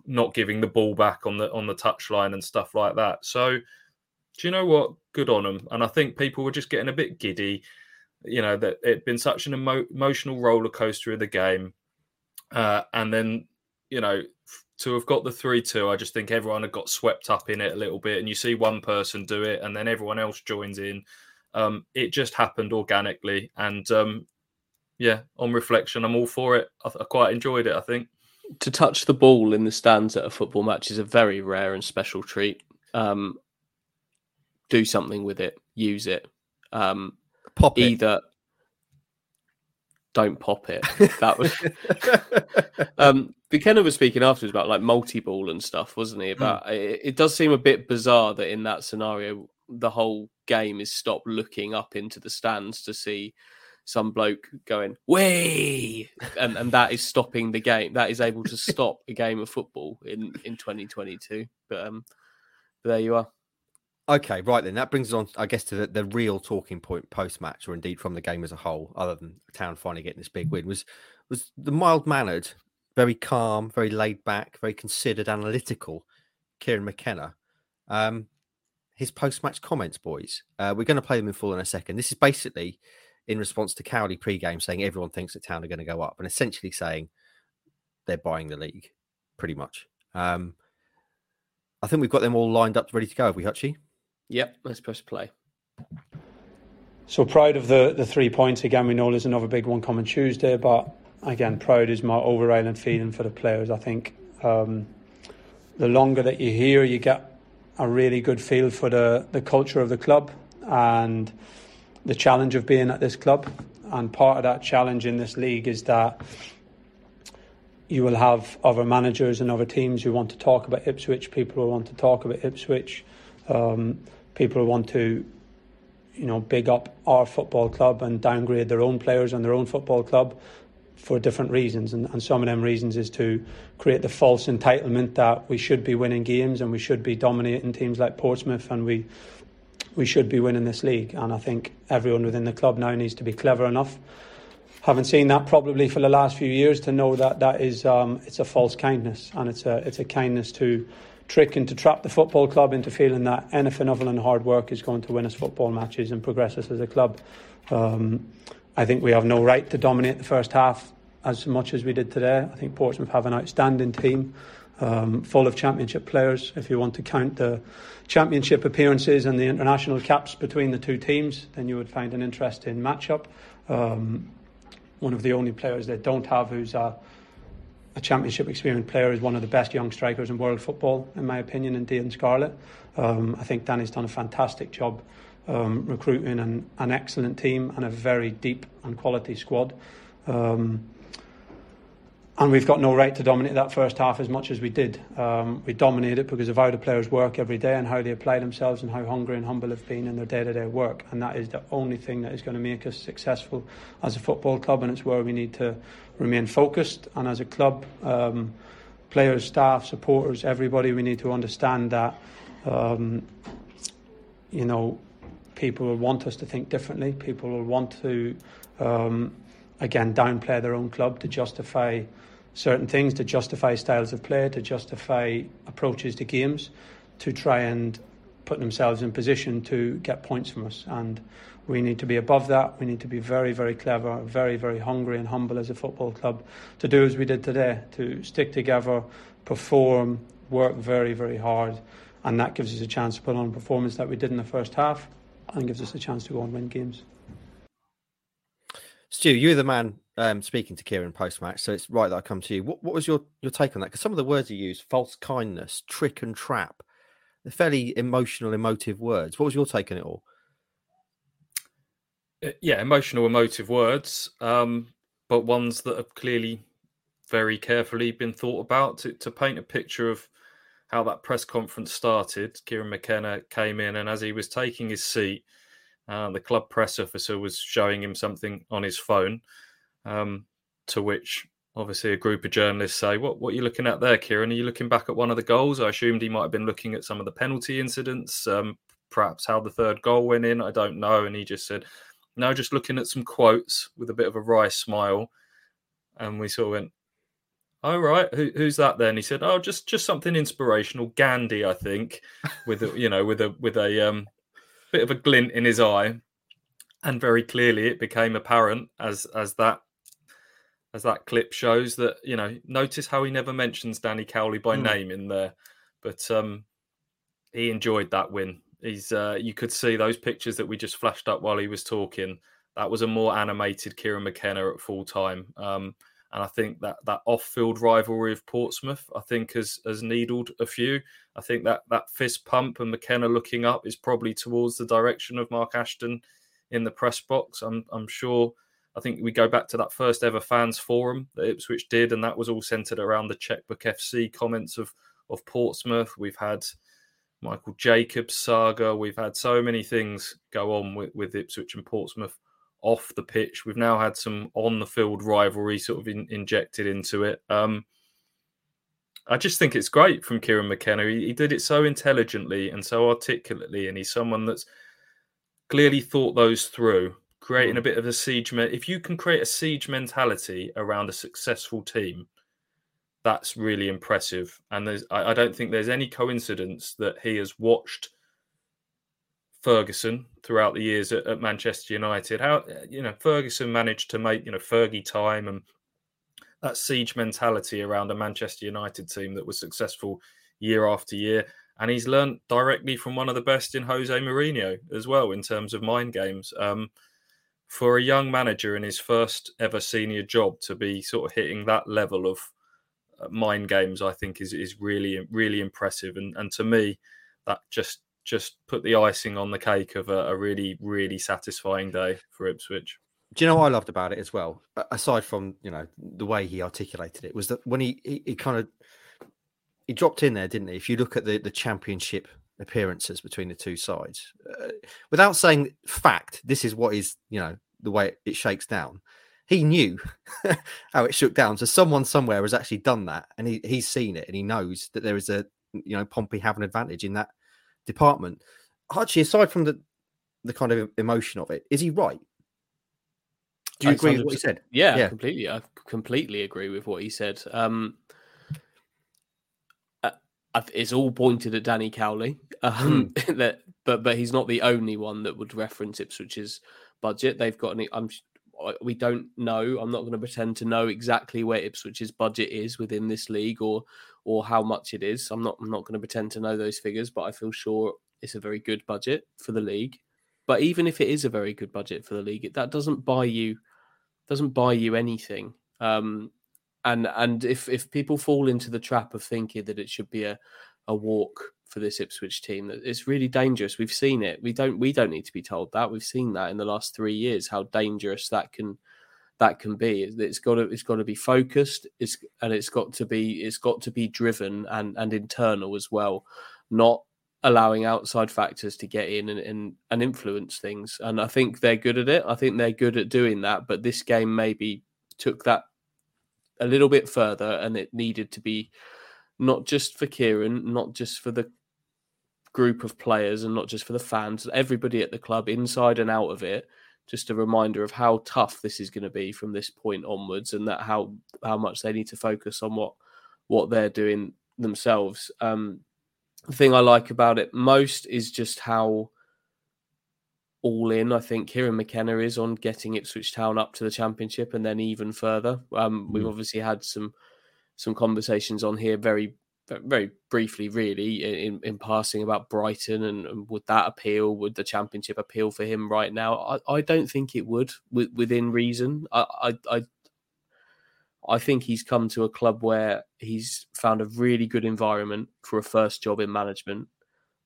B: not giving the ball back on the on the touchline and stuff like that. So, do you know what? Good on them. And I think people were just getting a bit giddy. You know that it'd been such an emo- emotional roller coaster of the game, uh, and then you know to have got the three two, I just think everyone had got swept up in it a little bit. And you see one person do it, and then everyone else joins in. Um, it just happened organically, and um, yeah, on reflection, I'm all for it. I, I, quite enjoyed it. I think
D: to touch the ball in the stands at a football match is a very rare and special treat. Um, do something with it, use it. Um,
A: pop
D: it. either. Don't pop it. (laughs) That was. um, Buchanan was speaking afterwards about like multi ball and stuff, wasn't he? About mm. it, it does seem a bit bizarre that in that scenario the whole game is stop looking up into the stands to see some bloke going way and, and that is stopping the game that is able to stop a game of football in in 2022 but um but there you are
A: okay right then that brings us on i guess to the, the real talking point post match or indeed from the game as a whole other than town finally getting this big win was was the mild mannered very calm very laid back very considered analytical kieran mckenna um his post-match comments, boys. Uh, we're going to play them in full in a second. This is basically in response to Cowley pre-game saying everyone thinks that Town are going to go up, and essentially saying they're buying the league, pretty much. Um, I think we've got them all lined up, ready to go. Have we, Hutchie?
D: Yep. Let's press play.
E: So proud of the the three points again. We know there's another big one coming Tuesday, but again, proud is my overriding feeling for the players. I think um, the longer that you hear, you get a really good feel for the, the culture of the club and the challenge of being at this club. And part of that challenge in this league is that you will have other managers and other teams who want to talk about Ipswich. People who want to talk about Ipswich. Um, people want to, you know, big up our football club and downgrade their own players and their own football club for different reasons. And, and some of them reasons is to create the false entitlement that we should be winning games and we should be dominating teams like Portsmouth and we we should be winning this league. And I think everyone within the club now needs to be clever enough. Haven't seen that probably for the last few years to know that that is um, it's a false kindness and it's a it's a kindness to trick and to trap the football club into feeling that anything other than hard work is going to win us football matches and progress us as a club. Um, I think we have no right to dominate the first half as much as we did today. I think Portsmouth have an outstanding team, um, full of championship players. If you want to count the championship appearances and the international caps between the two teams, then you would find an interesting matchup. Um, one of the only players they don't have who's a, a championship experienced player is one of the best young strikers in world football, in my opinion, in Dane Scarlett. Um, I think Danny's done a fantastic job um, recruiting an, an excellent team and a very deep and quality squad. Um, and we've got no right to dominate that first half as much as we did. Um, we dominated it because of how the players work every day and how they apply themselves and how hungry and humble they've been in their day-to-day work. And that is the only thing that is going to make us successful as a football club. And it's where we need to remain focused. And as a club, um, players, staff, supporters, everybody, we need to understand that, um, you know, people will want us to think differently. People will want to, um, again, downplay their own club to justify certain things, to justify styles of play, to justify approaches to games, to try and put themselves in position to get points from us. And We need to be above that. We need to be very, very clever, very, very hungry and humble as a football club to do as we did today, to stick together, perform, work very, very hard. And that gives us a chance to put on a performance that we did in the first half and gives us a chance to go and win games.
A: Stu, you're the man um, speaking to Kieran post match, so it's right that I come to you. What, what was your, your take on that? Because some of the words you used, false kindness, trick and trap, they're fairly emotional, emotive words. What was your take on it all?
B: Uh, yeah, emotional, emotive words, um, but ones that have clearly very carefully been thought about to, to paint a picture of how that press conference started. Kieran McKenna came in, and as he was taking his seat, uh, the club press officer was showing him something on his phone. Um, to which obviously a group of journalists say, "What what are you looking at there, Kieran? Are you looking back at one of the goals?" I assumed he might have been looking at some of the penalty incidents, um, perhaps how the third goal went in. I don't know. And he just said, "No, just looking at some quotes with a bit of a wry smile." And we sort of went, "Oh right, Who, who's that then?" He said, "Oh, just just something inspirational, Gandhi, I think, with a, you know with a with a um, bit of a glint in his eye." And very clearly, it became apparent as as that as that clip shows that you know notice how he never mentions Danny Cowley by mm. name in there, but um, he enjoyed that win. He's uh, you could see those pictures that we just flashed up while he was talking. That was a more animated Kieran McKenna at full time, um, and I think that that off-field rivalry of Portsmouth, I think, has has needled a few. I think that that fist pump and McKenna looking up is probably towards the direction of Mark Ashton in the press box. I'm I'm sure I think we go back to that first ever fans forum that Ipswich did, and that was all centered around the checkbook FC comments of of Portsmouth. We've had Michael Jacobs saga. We've had so many things go on with, with Ipswich and Portsmouth off the pitch. We've now had some on the field rivalry sort of in, injected into it. Um, I just think it's great from Kieran McKenna. He, he, did it so intelligently and so articulately, and he's someone that's clearly thought those through creating a mm. bit of a siege. If you can create a siege mentality around a successful team, that's really impressive. And there's, I, I don't think there's any coincidence that he has watched Ferguson throughout the years at, at, Manchester United. How you know Ferguson managed to make you know Fergie time and that siege mentality around a Manchester United team that was successful year after year. And he's learned directly from one of the best in Jose Mourinho as well in terms of mind games. Um, for a young manager in his first ever senior job to be sort of hitting that level of uh, mind games, I think is is really really impressive. And and to me, that just just put the icing on the cake of a, a really really satisfying day for Ipswich.
A: Do you know what I loved about it as well? Aside from you know the way he articulated it, was that when he he, he kind of he dropped in there, didn't he? If you look at the the championship appearances between the two sides. Uh, without saying fact, this is what is, you know, the way it shakes down. He knew (laughs) how it shook down. So someone somewhere has actually done that and he, he's seen it and he knows that there is a, you know, Pompey have an advantage in that department. Archie, aside from the, the kind of emotion of it, is he right? Do you agree with what he said?
D: Yeah, yeah, completely. I completely agree with what he said. Um, it's all pointed at Danny Cowley. Um, mm. (laughs) that, but but he's not the only one that would reference Ipswich's budget. They've got any. I'm. We don't know. I'm not going to pretend to know exactly where Ipswich's budget is within this league or or how much it is. I'm not. I'm not going to pretend to know those figures, but I feel sure it's a very good budget for the league. But even if it is a very good budget for the league, that doesn't buy you doesn't buy you anything. Um, and and if if people fall into the trap of thinking that it should be a a walk for this Ipswich team, that it's really dangerous. We've seen it. We don't we don't need to be told that. We've seen that in the last three years how dangerous that can that can be. It's got to it's got to be focused. It's and it's got to be it's got to be driven and and internal as well, not allowing outside factors to get in and, and, and influence things. And I think they're good at it. I think they're good at doing that. But this game maybe took that a little bit further, and it needed to be not just for Kieran, not just for the group of players, and not just for the fans, everybody at the club, inside and out of it. Just a reminder of how tough this is going to be from this point onwards, and that how how much they need to focus on what what they're doing themselves. Um, the thing I like about it most is just how all in. I think Kieran McKenna is on getting Ipswich Town up to the Championship and then even further. Um, We've
A: Mm.
D: obviously had some some conversations on here very very briefly, really, in in passing about Brighton and, and would that appeal? Would the Championship appeal for him right now? I, I don't think it would, with, within reason. I, I I I think he's come to a club where he's found a really good environment for a first job in management,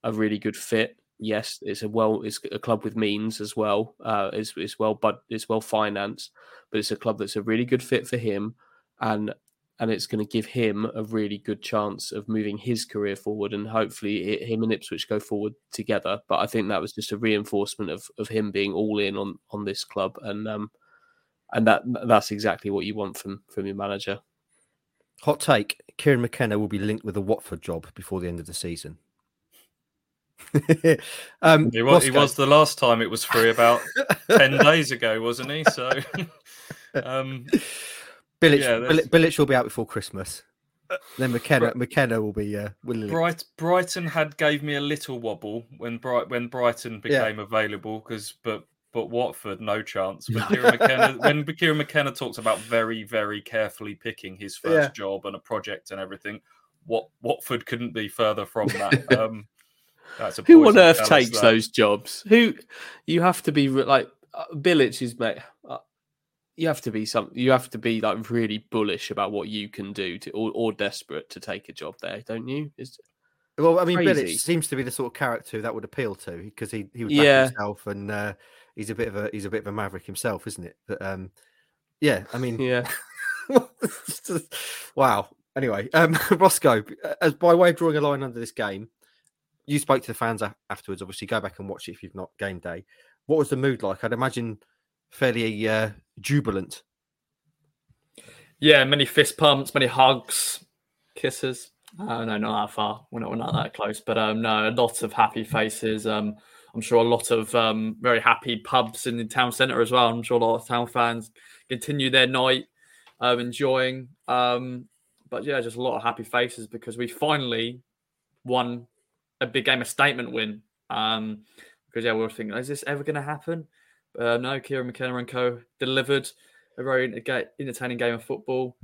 D: a really good fit. Yes, it's a well, it's a club with means as well. Uh, it's it's well, but it's well financed, but it's a club that's a really good fit for him, and and it's going to give him a really good chance of moving his career forward, and hopefully it, him and Ipswich go forward together. But I think that was just a reinforcement of of him being all in on on this club, and um, and that that's exactly what you want from from your manager.
A: Hot take: Kieran McKenna will be linked with a Watford job before the end of the season. (laughs) um,
B: He was, he was the last time it was free about (laughs) 10 days ago, wasn't he? So, (laughs) um,
A: Bilic,
B: yeah,
A: Bilic,
B: that's-
A: will be out before Christmas. Then McKenna, McKenna will be. Uh, will.
B: Bright, Brighton had gave me a little wobble when Bright when Brighton
A: Yeah.
B: became available because but but Watford no chance. But Kieran McKenna when Kieran McKenna talks about very very carefully picking his first
A: Yeah.
B: job and a project and everything, what Watford couldn't be further from that. (laughs) Um, that's a
D: Who on earth takes
B: that.
D: those jobs? Who you have to be like Bilic is mate. You have to be some. You have to be like really bullish about what you can do to, or, or desperate to take a job there, don't you? Is
A: Well, I mean,
D: Crazy.
A: seems to be the sort of character that would appeal to because he he was
D: Yeah.
A: himself and uh, he's a bit of a he's a bit of a maverick himself, isn't it? But um, yeah, I mean, (laughs)
D: yeah. (laughs)
A: Wow. Anyway, um, (laughs) Roscoe, as by way of drawing a line under this game, you spoke to the fans afterwards. Obviously, go back and watch it if you've not game day. What was the mood like? I'd imagine fairly uh, jubilant.
C: Yeah, many fist pumps, many hugs, kisses. Oh, no, not that far. We're not, we're not that close, but um, no, a lot of happy faces. Um, I'm sure a lot of um, very happy pubs in the town centre as well. I'm sure a lot of town fans continue their night um, enjoying. Um, but yeah, just a lot of happy faces because we finally won a big game, a statement win. Um, because yeah, we were thinking, is this ever going to happen? Uh, no, Kieran McKenna and co delivered a very entertaining game of football.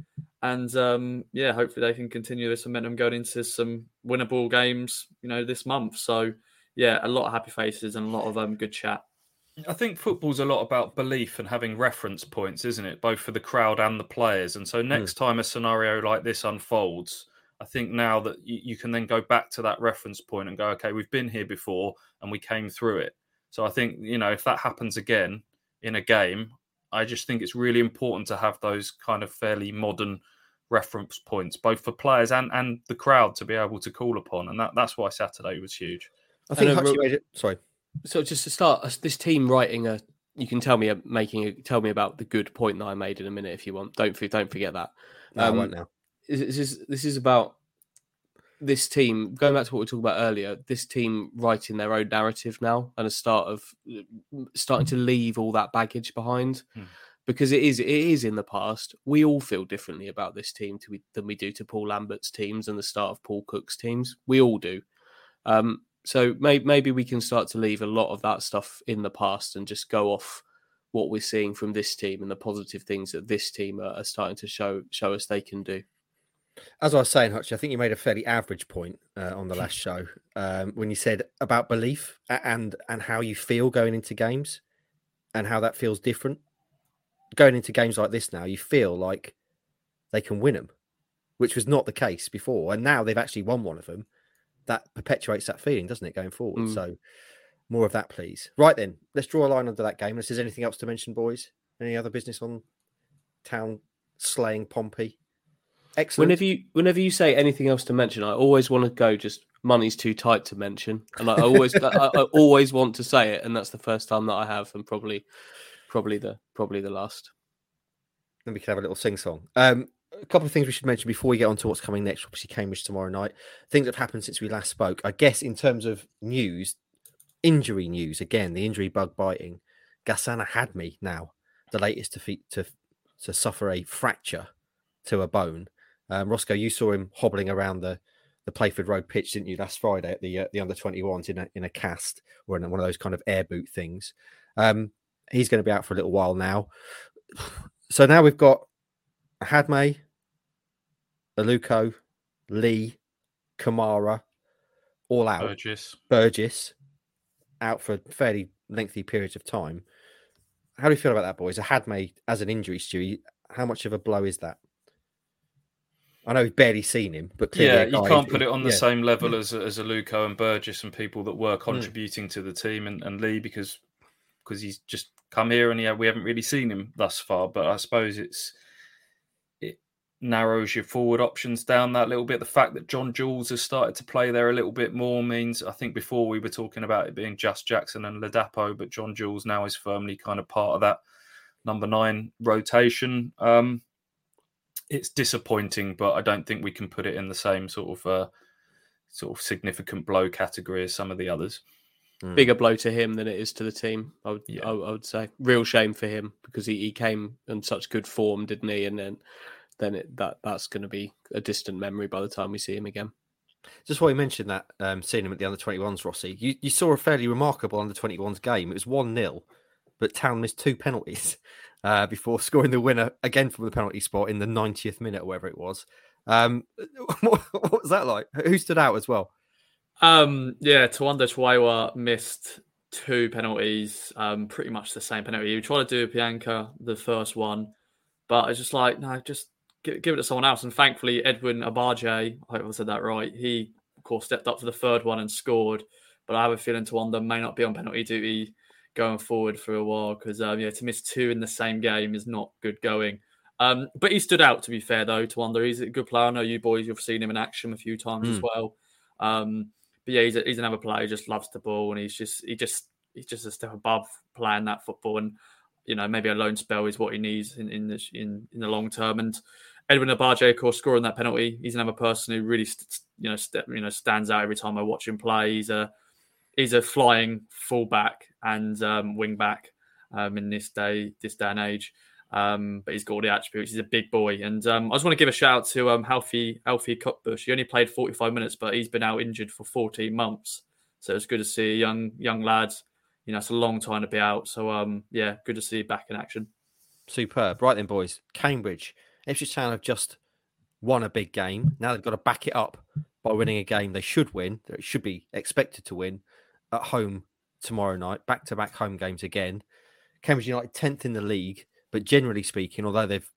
C: And um, yeah, hopefully they can continue this momentum going into some winnable games, you know, this month. So yeah, a lot of happy faces and a lot of um, good chat.
B: I think football's a lot about belief and having reference points, isn't it? Both for the crowd and the players. And so next time a scenario like this unfolds, I think now that you, you can then go back to that reference point and go, okay, we've been here before and we came through it. So I think, you know, if that happens again in a game, I just think it's really important to have those kind of fairly modern reference points, both for players and, and the crowd to be able to call upon. And that, that's why Saturday was huge.
A: I think
D: know,
A: Hutchie made it. Sorry.
D: So just to start, this team writing a. You can tell me a, making a, tell me about the good point that I made in a minute if you want. Don't don't forget that.
A: No, I
D: Um,
A: won't now.
D: This is this is about this team going back to what we talked about earlier. This team writing their own narrative now and a start of starting to leave all that baggage behind.
B: Hmm.
D: Because it is it is in the past. We all feel differently about this team to we, than we do to Paul Lambert's teams and the start of Paul Cook's teams. We all do. Um, so may, maybe we can start to leave a lot of that stuff in the past and just go off what we're seeing from this team and the positive things that this team are, are starting to show show us they can do.
A: As I was saying, Hutch, I think you made a fairly average point uh, on the last show um, when you said about belief and and how you feel going into games and how that feels different. Going into games like this now, you feel like they can win them, which was not the case before. And now they've actually won one of them. That perpetuates that feeling, doesn't it, going forward?
D: Mm.
A: So more of that, please. Right then, let's draw a line under that game. Unless there's anything else to mention, boys. Any other business on town slaying Pompey? Excellent.
D: Whenever you whenever you say anything else to mention, I always want to go just money's too tight to mention, and I always I, I always want to say it, and that's the first time that I have, and probably probably the probably the last.
A: then we can have a little sing song. Um, a couple of things we should mention before we get on to what's coming next. Obviously, Cambridge tomorrow night. Things that have happened since we last spoke. I guess in terms of news, injury news again, the injury bug biting. Gassan Ahadme now, the latest to to to suffer a fracture to a bone. Um, Roscoe, you saw him hobbling around the the Playford Road pitch, didn't you, last Friday at the uh, the under 21s in a in a cast or in one of those kind of air boot things. Um, he's going to be out for a little while now. So now we've got Hadme, Aluko, Leigh, Camará, all out.
B: Burgess.
A: Burgess out for fairly lengthy periods of time. How do you feel about that, boys? Ahadme as an injury, Stewie. How much of a blow is that? I know we've barely seen him, but clearly
B: Yeah, you can't put it on the
A: yeah.
B: same level as as Aluko and Burgess and people that were
A: Hmm.
B: contributing to the team and, and Leigh because because he's just come here and yeah, we haven't really seen him thus far. But I suppose it's it narrows your forward options down that little bit. The fact that John Jules has started to play there a little bit more means I think before we were talking about it being just Jackson and Ladapo, but John Jules now is firmly kind of part of that number nine rotation. Um, it's disappointing, but I don't think we can put it in the same sort of uh, sort of significant blow category as some of the others.
A: Mm.
D: Bigger blow to him than it is to the team. I would,
B: Yeah.
D: I, I would say, real shame for him because he, he came in such good form, didn't he? And then, then it, that that's going to be a distant memory by the time we see him again.
A: Just while you mentioned that, um, seeing him at the under 21s, Rossi, you, you saw a fairly remarkable under 21s game. It was 1 0, but Town missed two penalties (laughs) uh, before (laughs) scoring the winner again from the penalty spot in the 90th minute or whatever it was. Um, (laughs) what, what was that like? Who stood out as well?
C: Um, yeah, Tawanda Chirewa missed two penalties, um, pretty much the same penalty. We tried to do Bianca, the first one, but it's just like, no, just give, give it to someone else. And thankfully, Edwin Agbaje, I hope I said that right, he, of course, stepped up for the third one and scored. But I have a feeling Tawanda may not be on penalty duty going forward for a while because, um, yeah, to miss two in the same game is not good going. Um, but he stood out, to be fair, though, Tawanda, He's a good player. I know you boys, you've seen him in action a few times as
A: Mm.
C: well. Um, but yeah, he's, a, he's another player who just loves the ball, and he's just he just he's just a step above playing that football, and you know maybe a loan spell is what he needs in in the in, in the long term. And Edwin Agbaje, of course, scoring that penalty, he's another person who really st- you know st- you know stands out every time I watch him play. He's a he's a flying fullback and um, wing back um, in this day this day and age. Um, but he's got all the attributes. He's a big boy, and um, I just want to give a shout out to um, Alfie Alfie Cutbush. He only played 45 minutes, but he's been out injured for 14 months. So it's good to see a young young lad. You know, it's a long time to be out. So um, yeah, good to see you back in action.
A: Superb. Right then, boys. Cambridge. Ipswich Town have just won a big game. Now they've got to back it up by winning a game they should win, that should be expected to win at home tomorrow night. Back to back home games again. Cambridge United 10th in the league, but generally speaking, although they've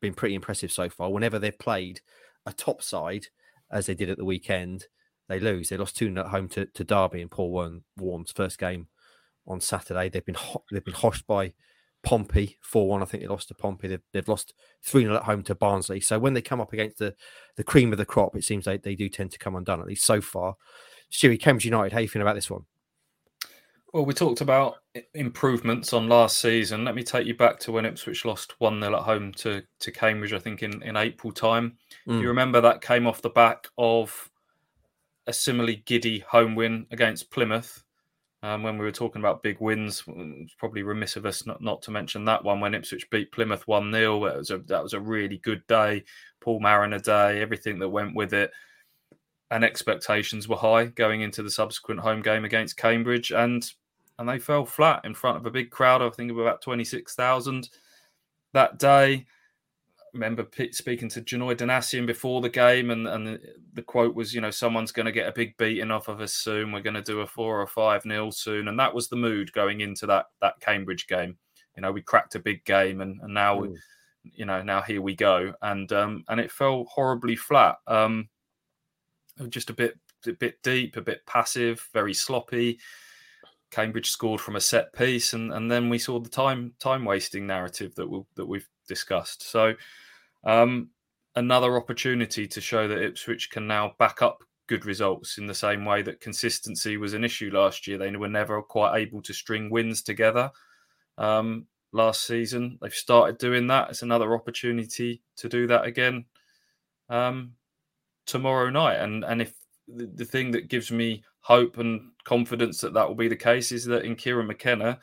A: been pretty impressive so far, whenever they've played a top side, as they did at the weekend, they lose. They lost 2 0 at home to, to Derby in Paul Warne, Warne's first game on Saturday. They've been ho- they've been hoshed by Pompey 4 1. I think they lost to Pompey. They've, they've lost 3 0 at home to Barnsley. So when they come up against the, the cream of the crop, it seems they, they do tend to come undone, at least so far. Stewie, Cambridge United, how are you feeling about this one?
B: Well, we talked about improvements on last season. Let me take you back to when Ipswich lost 1 0 at home to, to Cambridge, I think, in, in April time.
A: Mm.
B: You remember that came off the back of a similarly giddy home win against Plymouth. Um, when we were talking about big wins, it's probably remiss of us not, not to mention that one when Ipswich beat Plymouth 1 0. That was a that was a really good day, Paul Mariner day, everything that went with it. And expectations were high going into the subsequent home game against Cambridge, and and they fell flat in front of a big crowd. I think of about twenty six thousand that day I remember speaking to Janoi Donacien before the game, and, and the, the quote was, you know, someone's going to get a big beating off of us soon. We're going to do a four or five nil soon, and that was the mood going into that that Cambridge game. You know, we cracked a big game, and, and now,
A: Mm.
B: you know, now here we go, and um, and it fell horribly flat. Um, just a bit a bit deep, a bit passive, very sloppy. Cambridge scored from a set piece, and, and then we saw the time time wasting narrative that we that we've discussed. So, um, another opportunity to show that Ipswich can now back up good results in the same way that consistency was an issue last year. They were never quite able to string wins together um, last season. They've started doing that. It's another opportunity to do that again um, tomorrow night. And and if the, the thing that gives me hope and confidence that that will be the case is that in Kieran McKenna,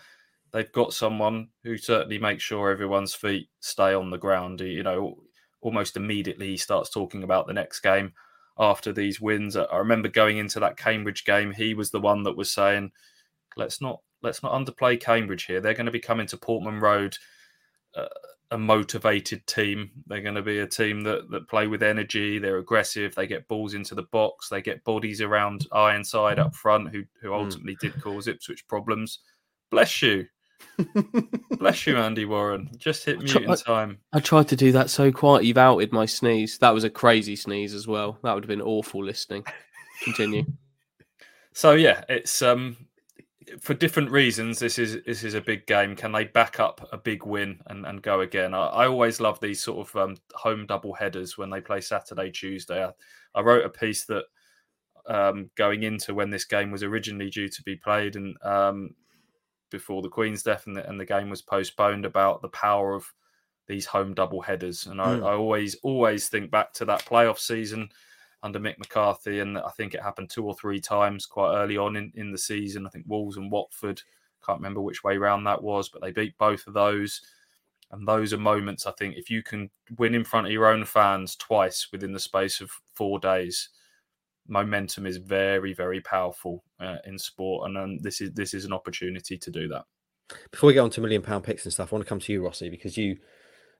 B: they've got someone who certainly makes sure everyone's feet stay on the ground. You know, almost immediately he starts talking about the next game. after these wins. I remember going into that Cambridge game, he was the one that was saying, "Let's not let's not underplay Cambridge here. They're going to be coming to Portman Road." Uh, a motivated team. They're going to be a team that that play with energy. They're aggressive. They get balls into the box. They get bodies around Ironside up front, who who
A: Hmm.
B: ultimately did cause Ipswich problems. Bless you, bless you, (laughs) Andy Warren. Just hit
D: I
B: mute
D: try-
B: in time.
D: I tried to do that so quiet. You've outed my sneeze. That was a crazy sneeze as well. That would have been awful listening. Continue. (laughs)
B: So yeah, it's um for different reasons. This is this is a big game. Can they back up a big win and, and go again? I, I always love these sort of um, home double headers when they play Saturday Tuesday. I, I wrote a piece that um, going into when this game was originally due to be played and um, before the Queen's death and the, and the game was postponed about the power of these home double headers. And I,
A: Mm.
B: I always always think back to that playoff season under Mick McCarthy, and I think it happened two or three times quite early on in, in the season. I think Wolves and Watford, can't remember which way round that was, but they beat both of those. And those are moments, I think, if you can win in front of your own fans twice within the space of four days, momentum is very, very powerful uh, in sport. And um, this is this is an opportunity to do that.
A: Before we get on to million pound picks and stuff, I want to come to you, Rossi, because you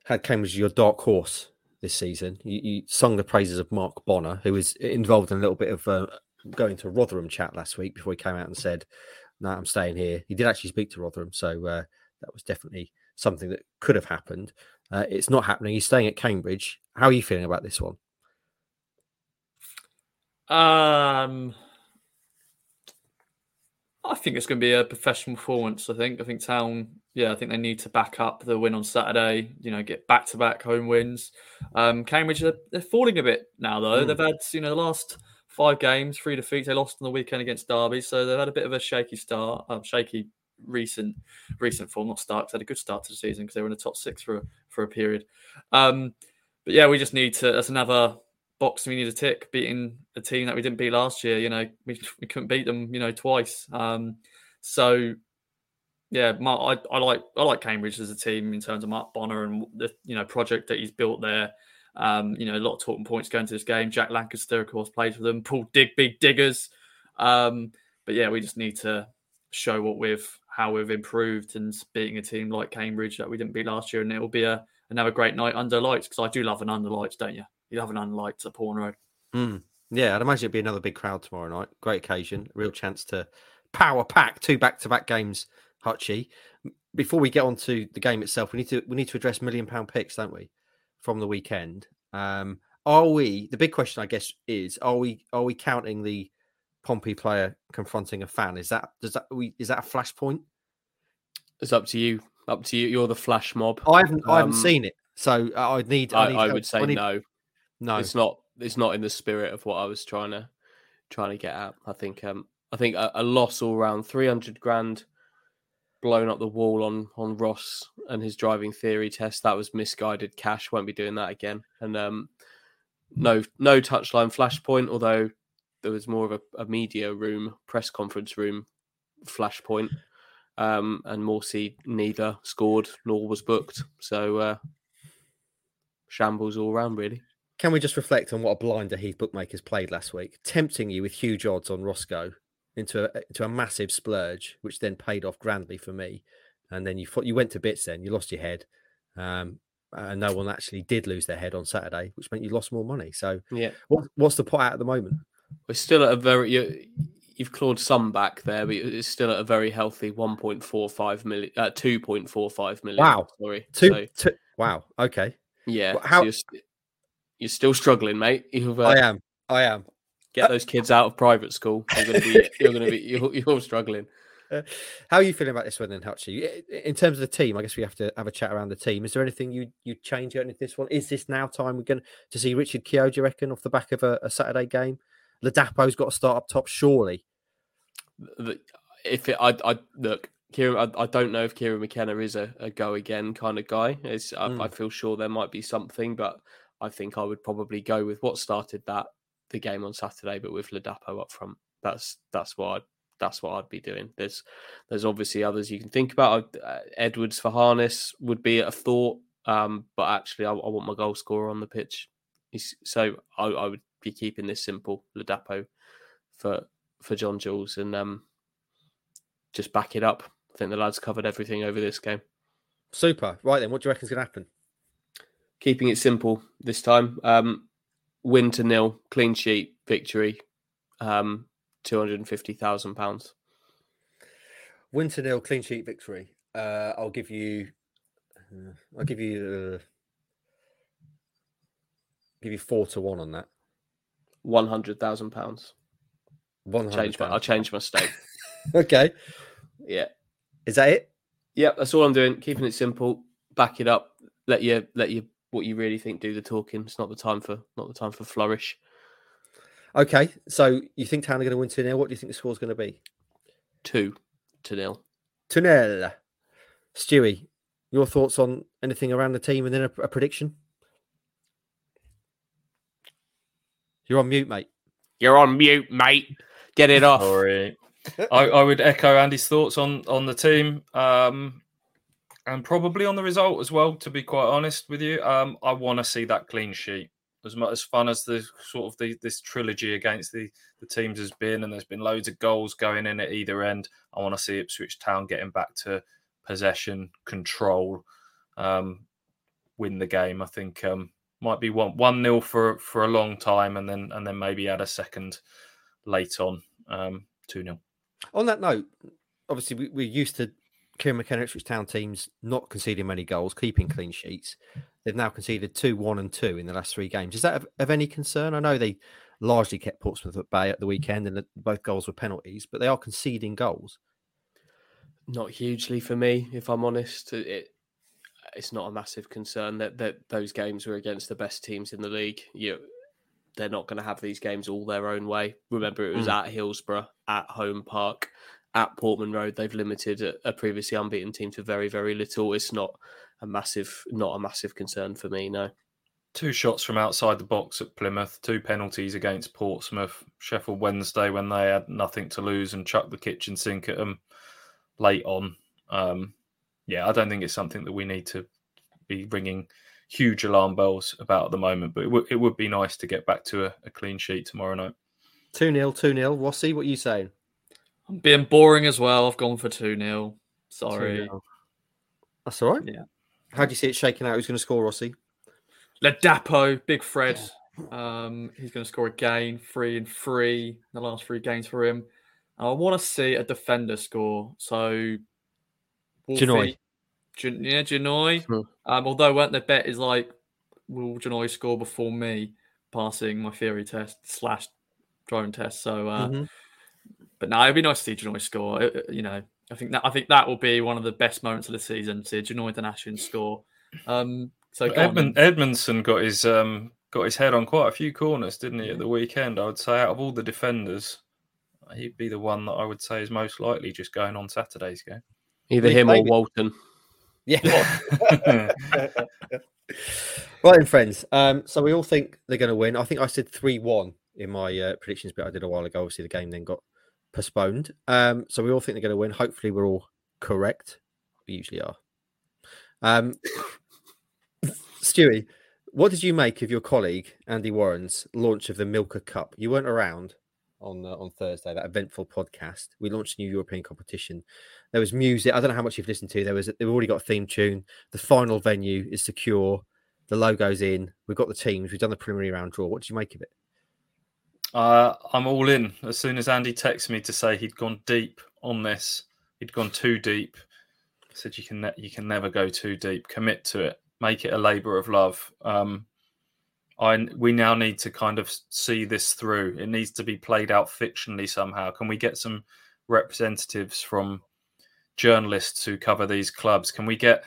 A: had Cambridge as your dark horse this season. You, you sung the praises of Mark Bonner, who was involved in a little bit of uh, going to Rotherham chat last week before he came out and said, "No, I'm staying here." He did actually speak to Rotherham, so uh, that was definitely something that could have happened. Uh, it's not happening. He's staying at Cambridge. How are you feeling about this one?
C: Um, I think it's going to be a professional performance. I think. I think Town. Yeah, I think they need to back up the win on Saturday. You know, get back to back home wins. Um, Cambridge they're, they're falling a bit now though.
A: Mm.
C: They've had you know the last five games, three defeats. They lost on the weekend against Derby, so they've had a bit of a shaky start. Um, shaky recent recent form, not start. They had a good start to the season because they were in the top six for a, for a period. Um, but yeah, we just need to. That's another box we need to tick. Beating a team that we didn't beat last year. You know, we, (laughs) we couldn't beat them. You know, twice. Um, so yeah, I, I like I like Cambridge as a team in terms of Mark Bonner and the you know project that he's built there. Um, you know, a lot of talking points going to this game. Jack Lankester, of course, plays for them. Paul Dig, big diggers. Um, but yeah, we just need to show what we've how we've improved and beating a team like Cambridge that we didn't beat last year, and it will be a another great night under lights because I do love an under lights, don't you? You love an under lights at Portman Road.
A: Mm. Yeah, I'd imagine it'd be another big crowd tomorrow night. Great occasion, real chance to power pack two back to back games. Hutchie. Before we get on to the game itself, we need to we need to address million pound picks, don't we, from the weekend? Um, are we? The big question, I guess, is are we are we counting the Pompey player confronting a fan? Is that does that we is that a flashpoint?
D: It's up to you. Up to you. You're the flash mob.
A: I haven't I haven't
D: Um,
A: seen it, so I I need.
D: I,
A: need
D: I
A: help.
D: would say
A: need-
D: no.
A: No,
D: It's not. It's not in the spirit of what I was trying to trying to get at. I think. Um. I think a, a loss all round, three hundred grand, blown up the wall on on Ross and his driving theory test. That was misguided cash. Won't be doing that again. And um, no no touchline flashpoint. Although there was more of a, a media room, press conference room flashpoint. Um, and Morsy neither scored nor was booked. So uh, shambles all round, really.
A: Can we just reflect on what a blinder Heath Bookmakers played last week, tempting you with huge odds on Roscoe into a into a massive splurge, which then paid off grandly for me. And then you thought you went to bits. Then you lost your head, um, and no one actually did lose their head on Saturday, which meant you lost more money. So,
D: Yeah.
A: what, what's the pot out at the moment?
D: We're still at a very you, you've clawed some back there, but it's still at a very healthy 1.45 million, uh, 2.45 million.
A: Wow.
D: sorry.
A: Two,
D: So,
A: two wow. Okay,
D: yeah,
A: Well,
D: so
A: how-
D: you're, you're still struggling, mate. You've uh,
A: I am. I am.
D: Get those kids out of private school. You're gonna be (laughs) you're gonna be you're, you're struggling.
A: Uh, how are you feeling about this one then, Hutchie? In terms of the team, I guess we have to have a chat around the team. Is there anything you you change out in this one? Is this now time we're going to see Richard Keogh, do you reckon, off the back of a, a Saturday game? Ladapo's got to start up top, surely.
D: The- If it, I, I look, Kieran, I, I don't know if Kieran McKenna is a, a go again kind of guy. It's, I,
A: Mm.
D: I feel sure there might be something, but I think I would probably go with what started that the game on Saturday, but with Ladapo up front. That's that's what I'd, that's what I'd be doing. There's there's obviously others you can think about. Uh, Edwards for Harness would be a thought, um, but actually I, I want my goal scorer on the pitch. He's, so I, I would you're keeping this simple, Ladapo, for for John Jules, and um, just back it up. I think the lads covered everything over this game.
A: Super. Right then, what do you reckon is going to happen?
D: Keeping it simple this time. Um, win to nil, clean sheet, victory. Um, two hundred and fifty thousand pounds.
A: Win to nil, clean sheet victory. Uh, I'll give you. Uh, I'll give you. Uh, give you four to one on that.
D: One hundred thousand pounds.
A: One
D: Change my, I'll change my stake. (laughs)
A: okay.
D: yeah.
A: Is that it?
D: Yeah, that's all I'm doing. Keeping it simple. Back it up. Let you let you what you really think do the talking. It's not the time for not the time for flourish.
A: Okay. So you think Town are going to win 2 0? What do you think the score's going to be?
D: Two to nil.
A: 2 0. Stewie, your thoughts on anything around the team and then a, a prediction? You're on mute, mate.
D: You're on mute, mate. Get it off.
B: Sorry. I, I would echo Andy's thoughts on on the team, um, and probably on the result as well. To be quite honest with you, um, I want to see that clean sheet. As much as fun as the sort of the, this trilogy against the the teams has been, and there's been loads of goals going in at either end. I want to see Ipswich Town getting back to possession, control, um, win the game. I think um, might be one one nil for for a long time, and then and then maybe add a second late on um, two 0
A: On that note, obviously we, we're used to Kieran McKenna Ipswich Town teams not conceding many goals, keeping clean sheets. They've now conceded two, one, and two in the last three games. Is that of, of any concern? I know they largely kept Portsmouth at bay at the weekend, and the, both goals were penalties, but they are conceding goals.
D: Not hugely for me, if I'm honest. It, it's not a massive concern that, that those games were against the best teams in the league. You, they're not going to have these games all their own way. Remember, it was
A: Mm.
D: at Hillsborough, at Home Park, at Portman Road. They've limited a, a previously unbeaten team to very, very little. It's not a massive, not a massive concern for me. No.
B: Two shots from outside the box at Plymouth, two penalties against Portsmouth, Sheffield Wednesday when they had nothing to lose and chucked the kitchen sink at them late on. Um, yeah, I don't think it's something that we need to be ringing huge alarm bells about at the moment, but it, w- it would be nice to get back to a, a clean sheet tomorrow night.
A: 2 0, 2 0. Rossi, what are you saying?
C: I'm being boring as well. I've gone for 2 0. Sorry.
A: 2-0. That's all right.
C: Yeah.
A: How do you see it shaking out? Who's going to score, Rossi?
C: Ladapo, Big Fred. Um, he's going to score again, three and three, the last three games for him. And I want to see a defender score. So. Wolfie- Jan- yeah, Janoi.
D: Hmm.
C: Um, although weren't the bet is like, will Janoi score before me passing my theory test slash drone test? So, uh,
A: Mhm.
C: But no, it'd be nice to see Janoi score. Uh, uh, You know, I think that I think that will be one of the best moments of the season. To see Janoi Donacien score. Um, so
B: But
C: go on
B: Edmund. Edmundson got his um, got his head on quite a few corners, didn't he, at the weekend? I would say out of all the defenders, he'd be the one that I would say is most likely just going on Saturday's game.
D: Either
A: Lee
D: him or Walton.
A: Yeah. (laughs) (laughs) right then, friends. Um, so we all think they're going to win. I think I said 3 1 in my uh, predictions but I did a while ago. Obviously, the game then got postponed. Um, so we all think they're going to win. Hopefully, we're all correct. We usually are. Um, (laughs) Stewie, what did you make of your colleague Andy Warren's launch of the Milker Cup? You weren't around on uh, on Thursday, that eventful podcast. We launched a new European competition. There was music. I don't know how much you've listened to. There was they've already got a theme tune. The final venue is secure. The logo's in. We've got the teams. We've done the preliminary round draw. What did you make of it?
B: Uh, I'm all in. As soon as Andy texted me to say he'd gone deep on this, he'd gone too deep. I said you can ne- you can never go too deep. Commit to it. Make it a labour of love. Um, I we now need to kind of see this through. It needs to be played out fictionally somehow. Can we get some representatives from journalists who cover these clubs? Can we get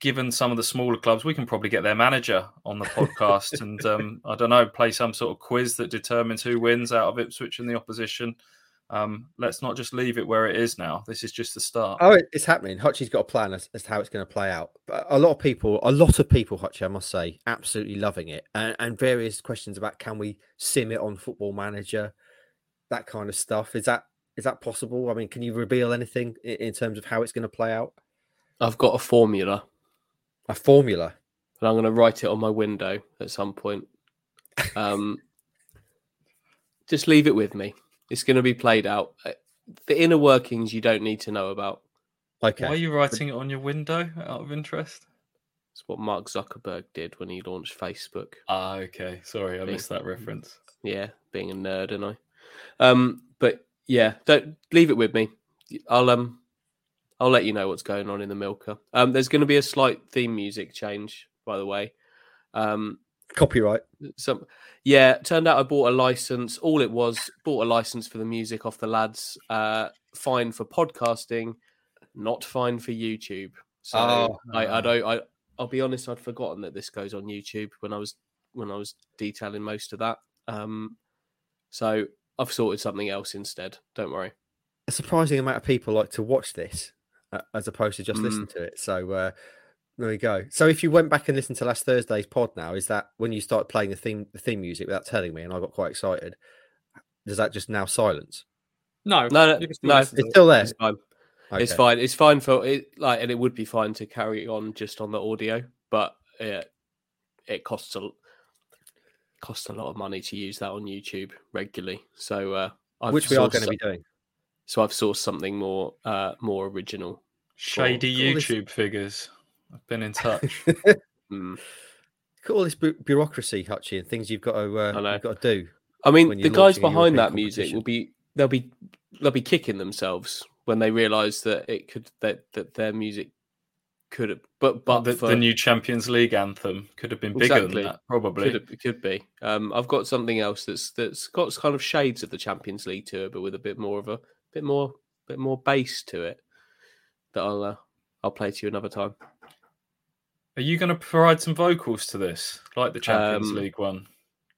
B: given some of the smaller clubs, we can probably get their manager on the podcast (laughs) and um, I don't know, play some sort of quiz that determines who wins out of Ipswich and the opposition. Um, let's not just leave it where it is now. This is just the start.
A: Oh, it's happening. Hutchie's got a plan as, as to how it's going to play out. But a lot of people, a lot of people, Hutchie, I must say, absolutely loving it. And, and various questions about can we sim it on Football Manager, that kind of stuff. Is that is that possible? I mean, can you reveal anything in, in terms of how it's going to play out?
D: I've got a formula,
A: A formula.
D: and I'm going to write it on my window at some point. Um, (laughs) just leave it with me. It's going to be played out. Uh, The inner workings you don't need to know about.
A: Okay.
B: Why are you writing it on your window out of interest?
D: It's what Mark Zuckerberg did when he launched Facebook.
B: Ah, okay. Sorry, I
D: Being-
B: missed that reference.
D: Yeah, being a nerd, and I. Um, but yeah, don't leave it with me. I'll um, I'll let you know what's going on in the Milker. Um, there's going to be a slight theme music change, by the way. Um,
A: Copyright.
D: some yeah turned out i bought a license all it was bought a license for the music off the lads uh fine for podcasting not fine for youtube so
A: Oh.
D: I, I don't i i'll be honest i'd forgotten that this goes on youtube when i was when i was detailing most of that um so i've sorted something else instead don't worry
A: A surprising amount of people like to watch this as opposed to just listen to it. So uh, there we go. So if you went back and listened to last Thursday's pod now, is that when you start playing the theme the theme music without telling me, and I got quite excited? Does that just now silence?
C: No,
D: No, no,
C: you can still
D: no,
A: It's
C: it.
A: still there.
D: it's fine it's fine it's fine for it like and it would be fine to carry on just on the audio but uh, it costs a costs a lot of money to use that on youtube regularly so uh I've
A: Which we are going to be doing.
D: So i've sourced something more uh more original
B: Shady
A: cool, this-
B: YouTube figures. I've been in touch.
D: Mm.
A: Look at all this bu- bureaucracy, Hutchie, and things you've got to uh,
D: I know.
A: you've got to do.
D: i mean the guys behind that music will be they'll be they'll be kicking themselves when they realize that it could that that their music could have but but
B: the,
D: for,
B: the new Champions League anthem could have been bigger
D: Exactly.
B: than that, probably.
D: Could, it could be. Um, I've got something else that's that's got kind of shades of the Champions League tour, but with a bit more of a bit more bit more bass to it. That I'll uh, I'll play to you another time.
B: Are you going to provide some vocals to this, like the Champions
D: Um,
B: League one,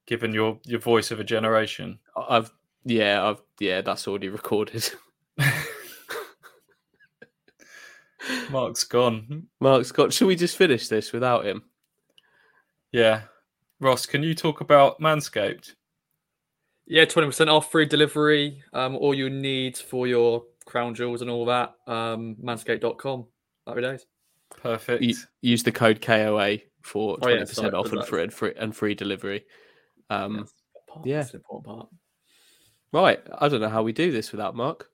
B: given your your voice of a generation?
D: I've yeah I've yeah that's already recorded. (laughs)
B: Mark's gone.
D: Mark's Scott, should we just finish this without him?
B: Yeah. Ross, can you talk about Manscaped?
C: Yeah, twenty percent off free delivery. Um, all you need for your crown jewels and all that. Um, manscaped.com. Happy days.
B: Perfect.
D: U- use the code KOA for
C: Oh,
D: twenty
C: yeah,
D: percent off and free, and free and free delivery. Um,
C: That's part-
D: yeah.
C: that's the important part.
D: right, I don't know how we do this without Mark.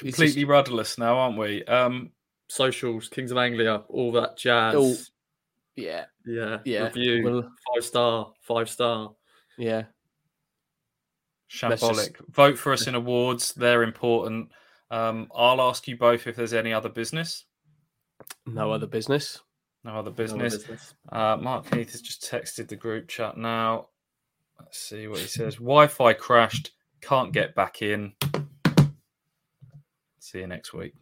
D: He's just-
B: Completely rudderless now, aren't we? Um,
C: Socials, Kings of Anglia, all that jazz.
D: Oh, yeah,
C: Yeah,
D: yeah.
C: Review
D: Well,
C: five star, five star.
D: yeah. Let's
B: shambolic.
D: just-
B: Vote for us in awards. They're important. Um, I'll ask you both if there's any other business.
D: No other business.
B: No other
C: No
B: business.
C: business.
B: Uh, Mark Heath has just texted the group chat now. Let's see what he says. Wi Fi crashed. Can't get back in. See you next week.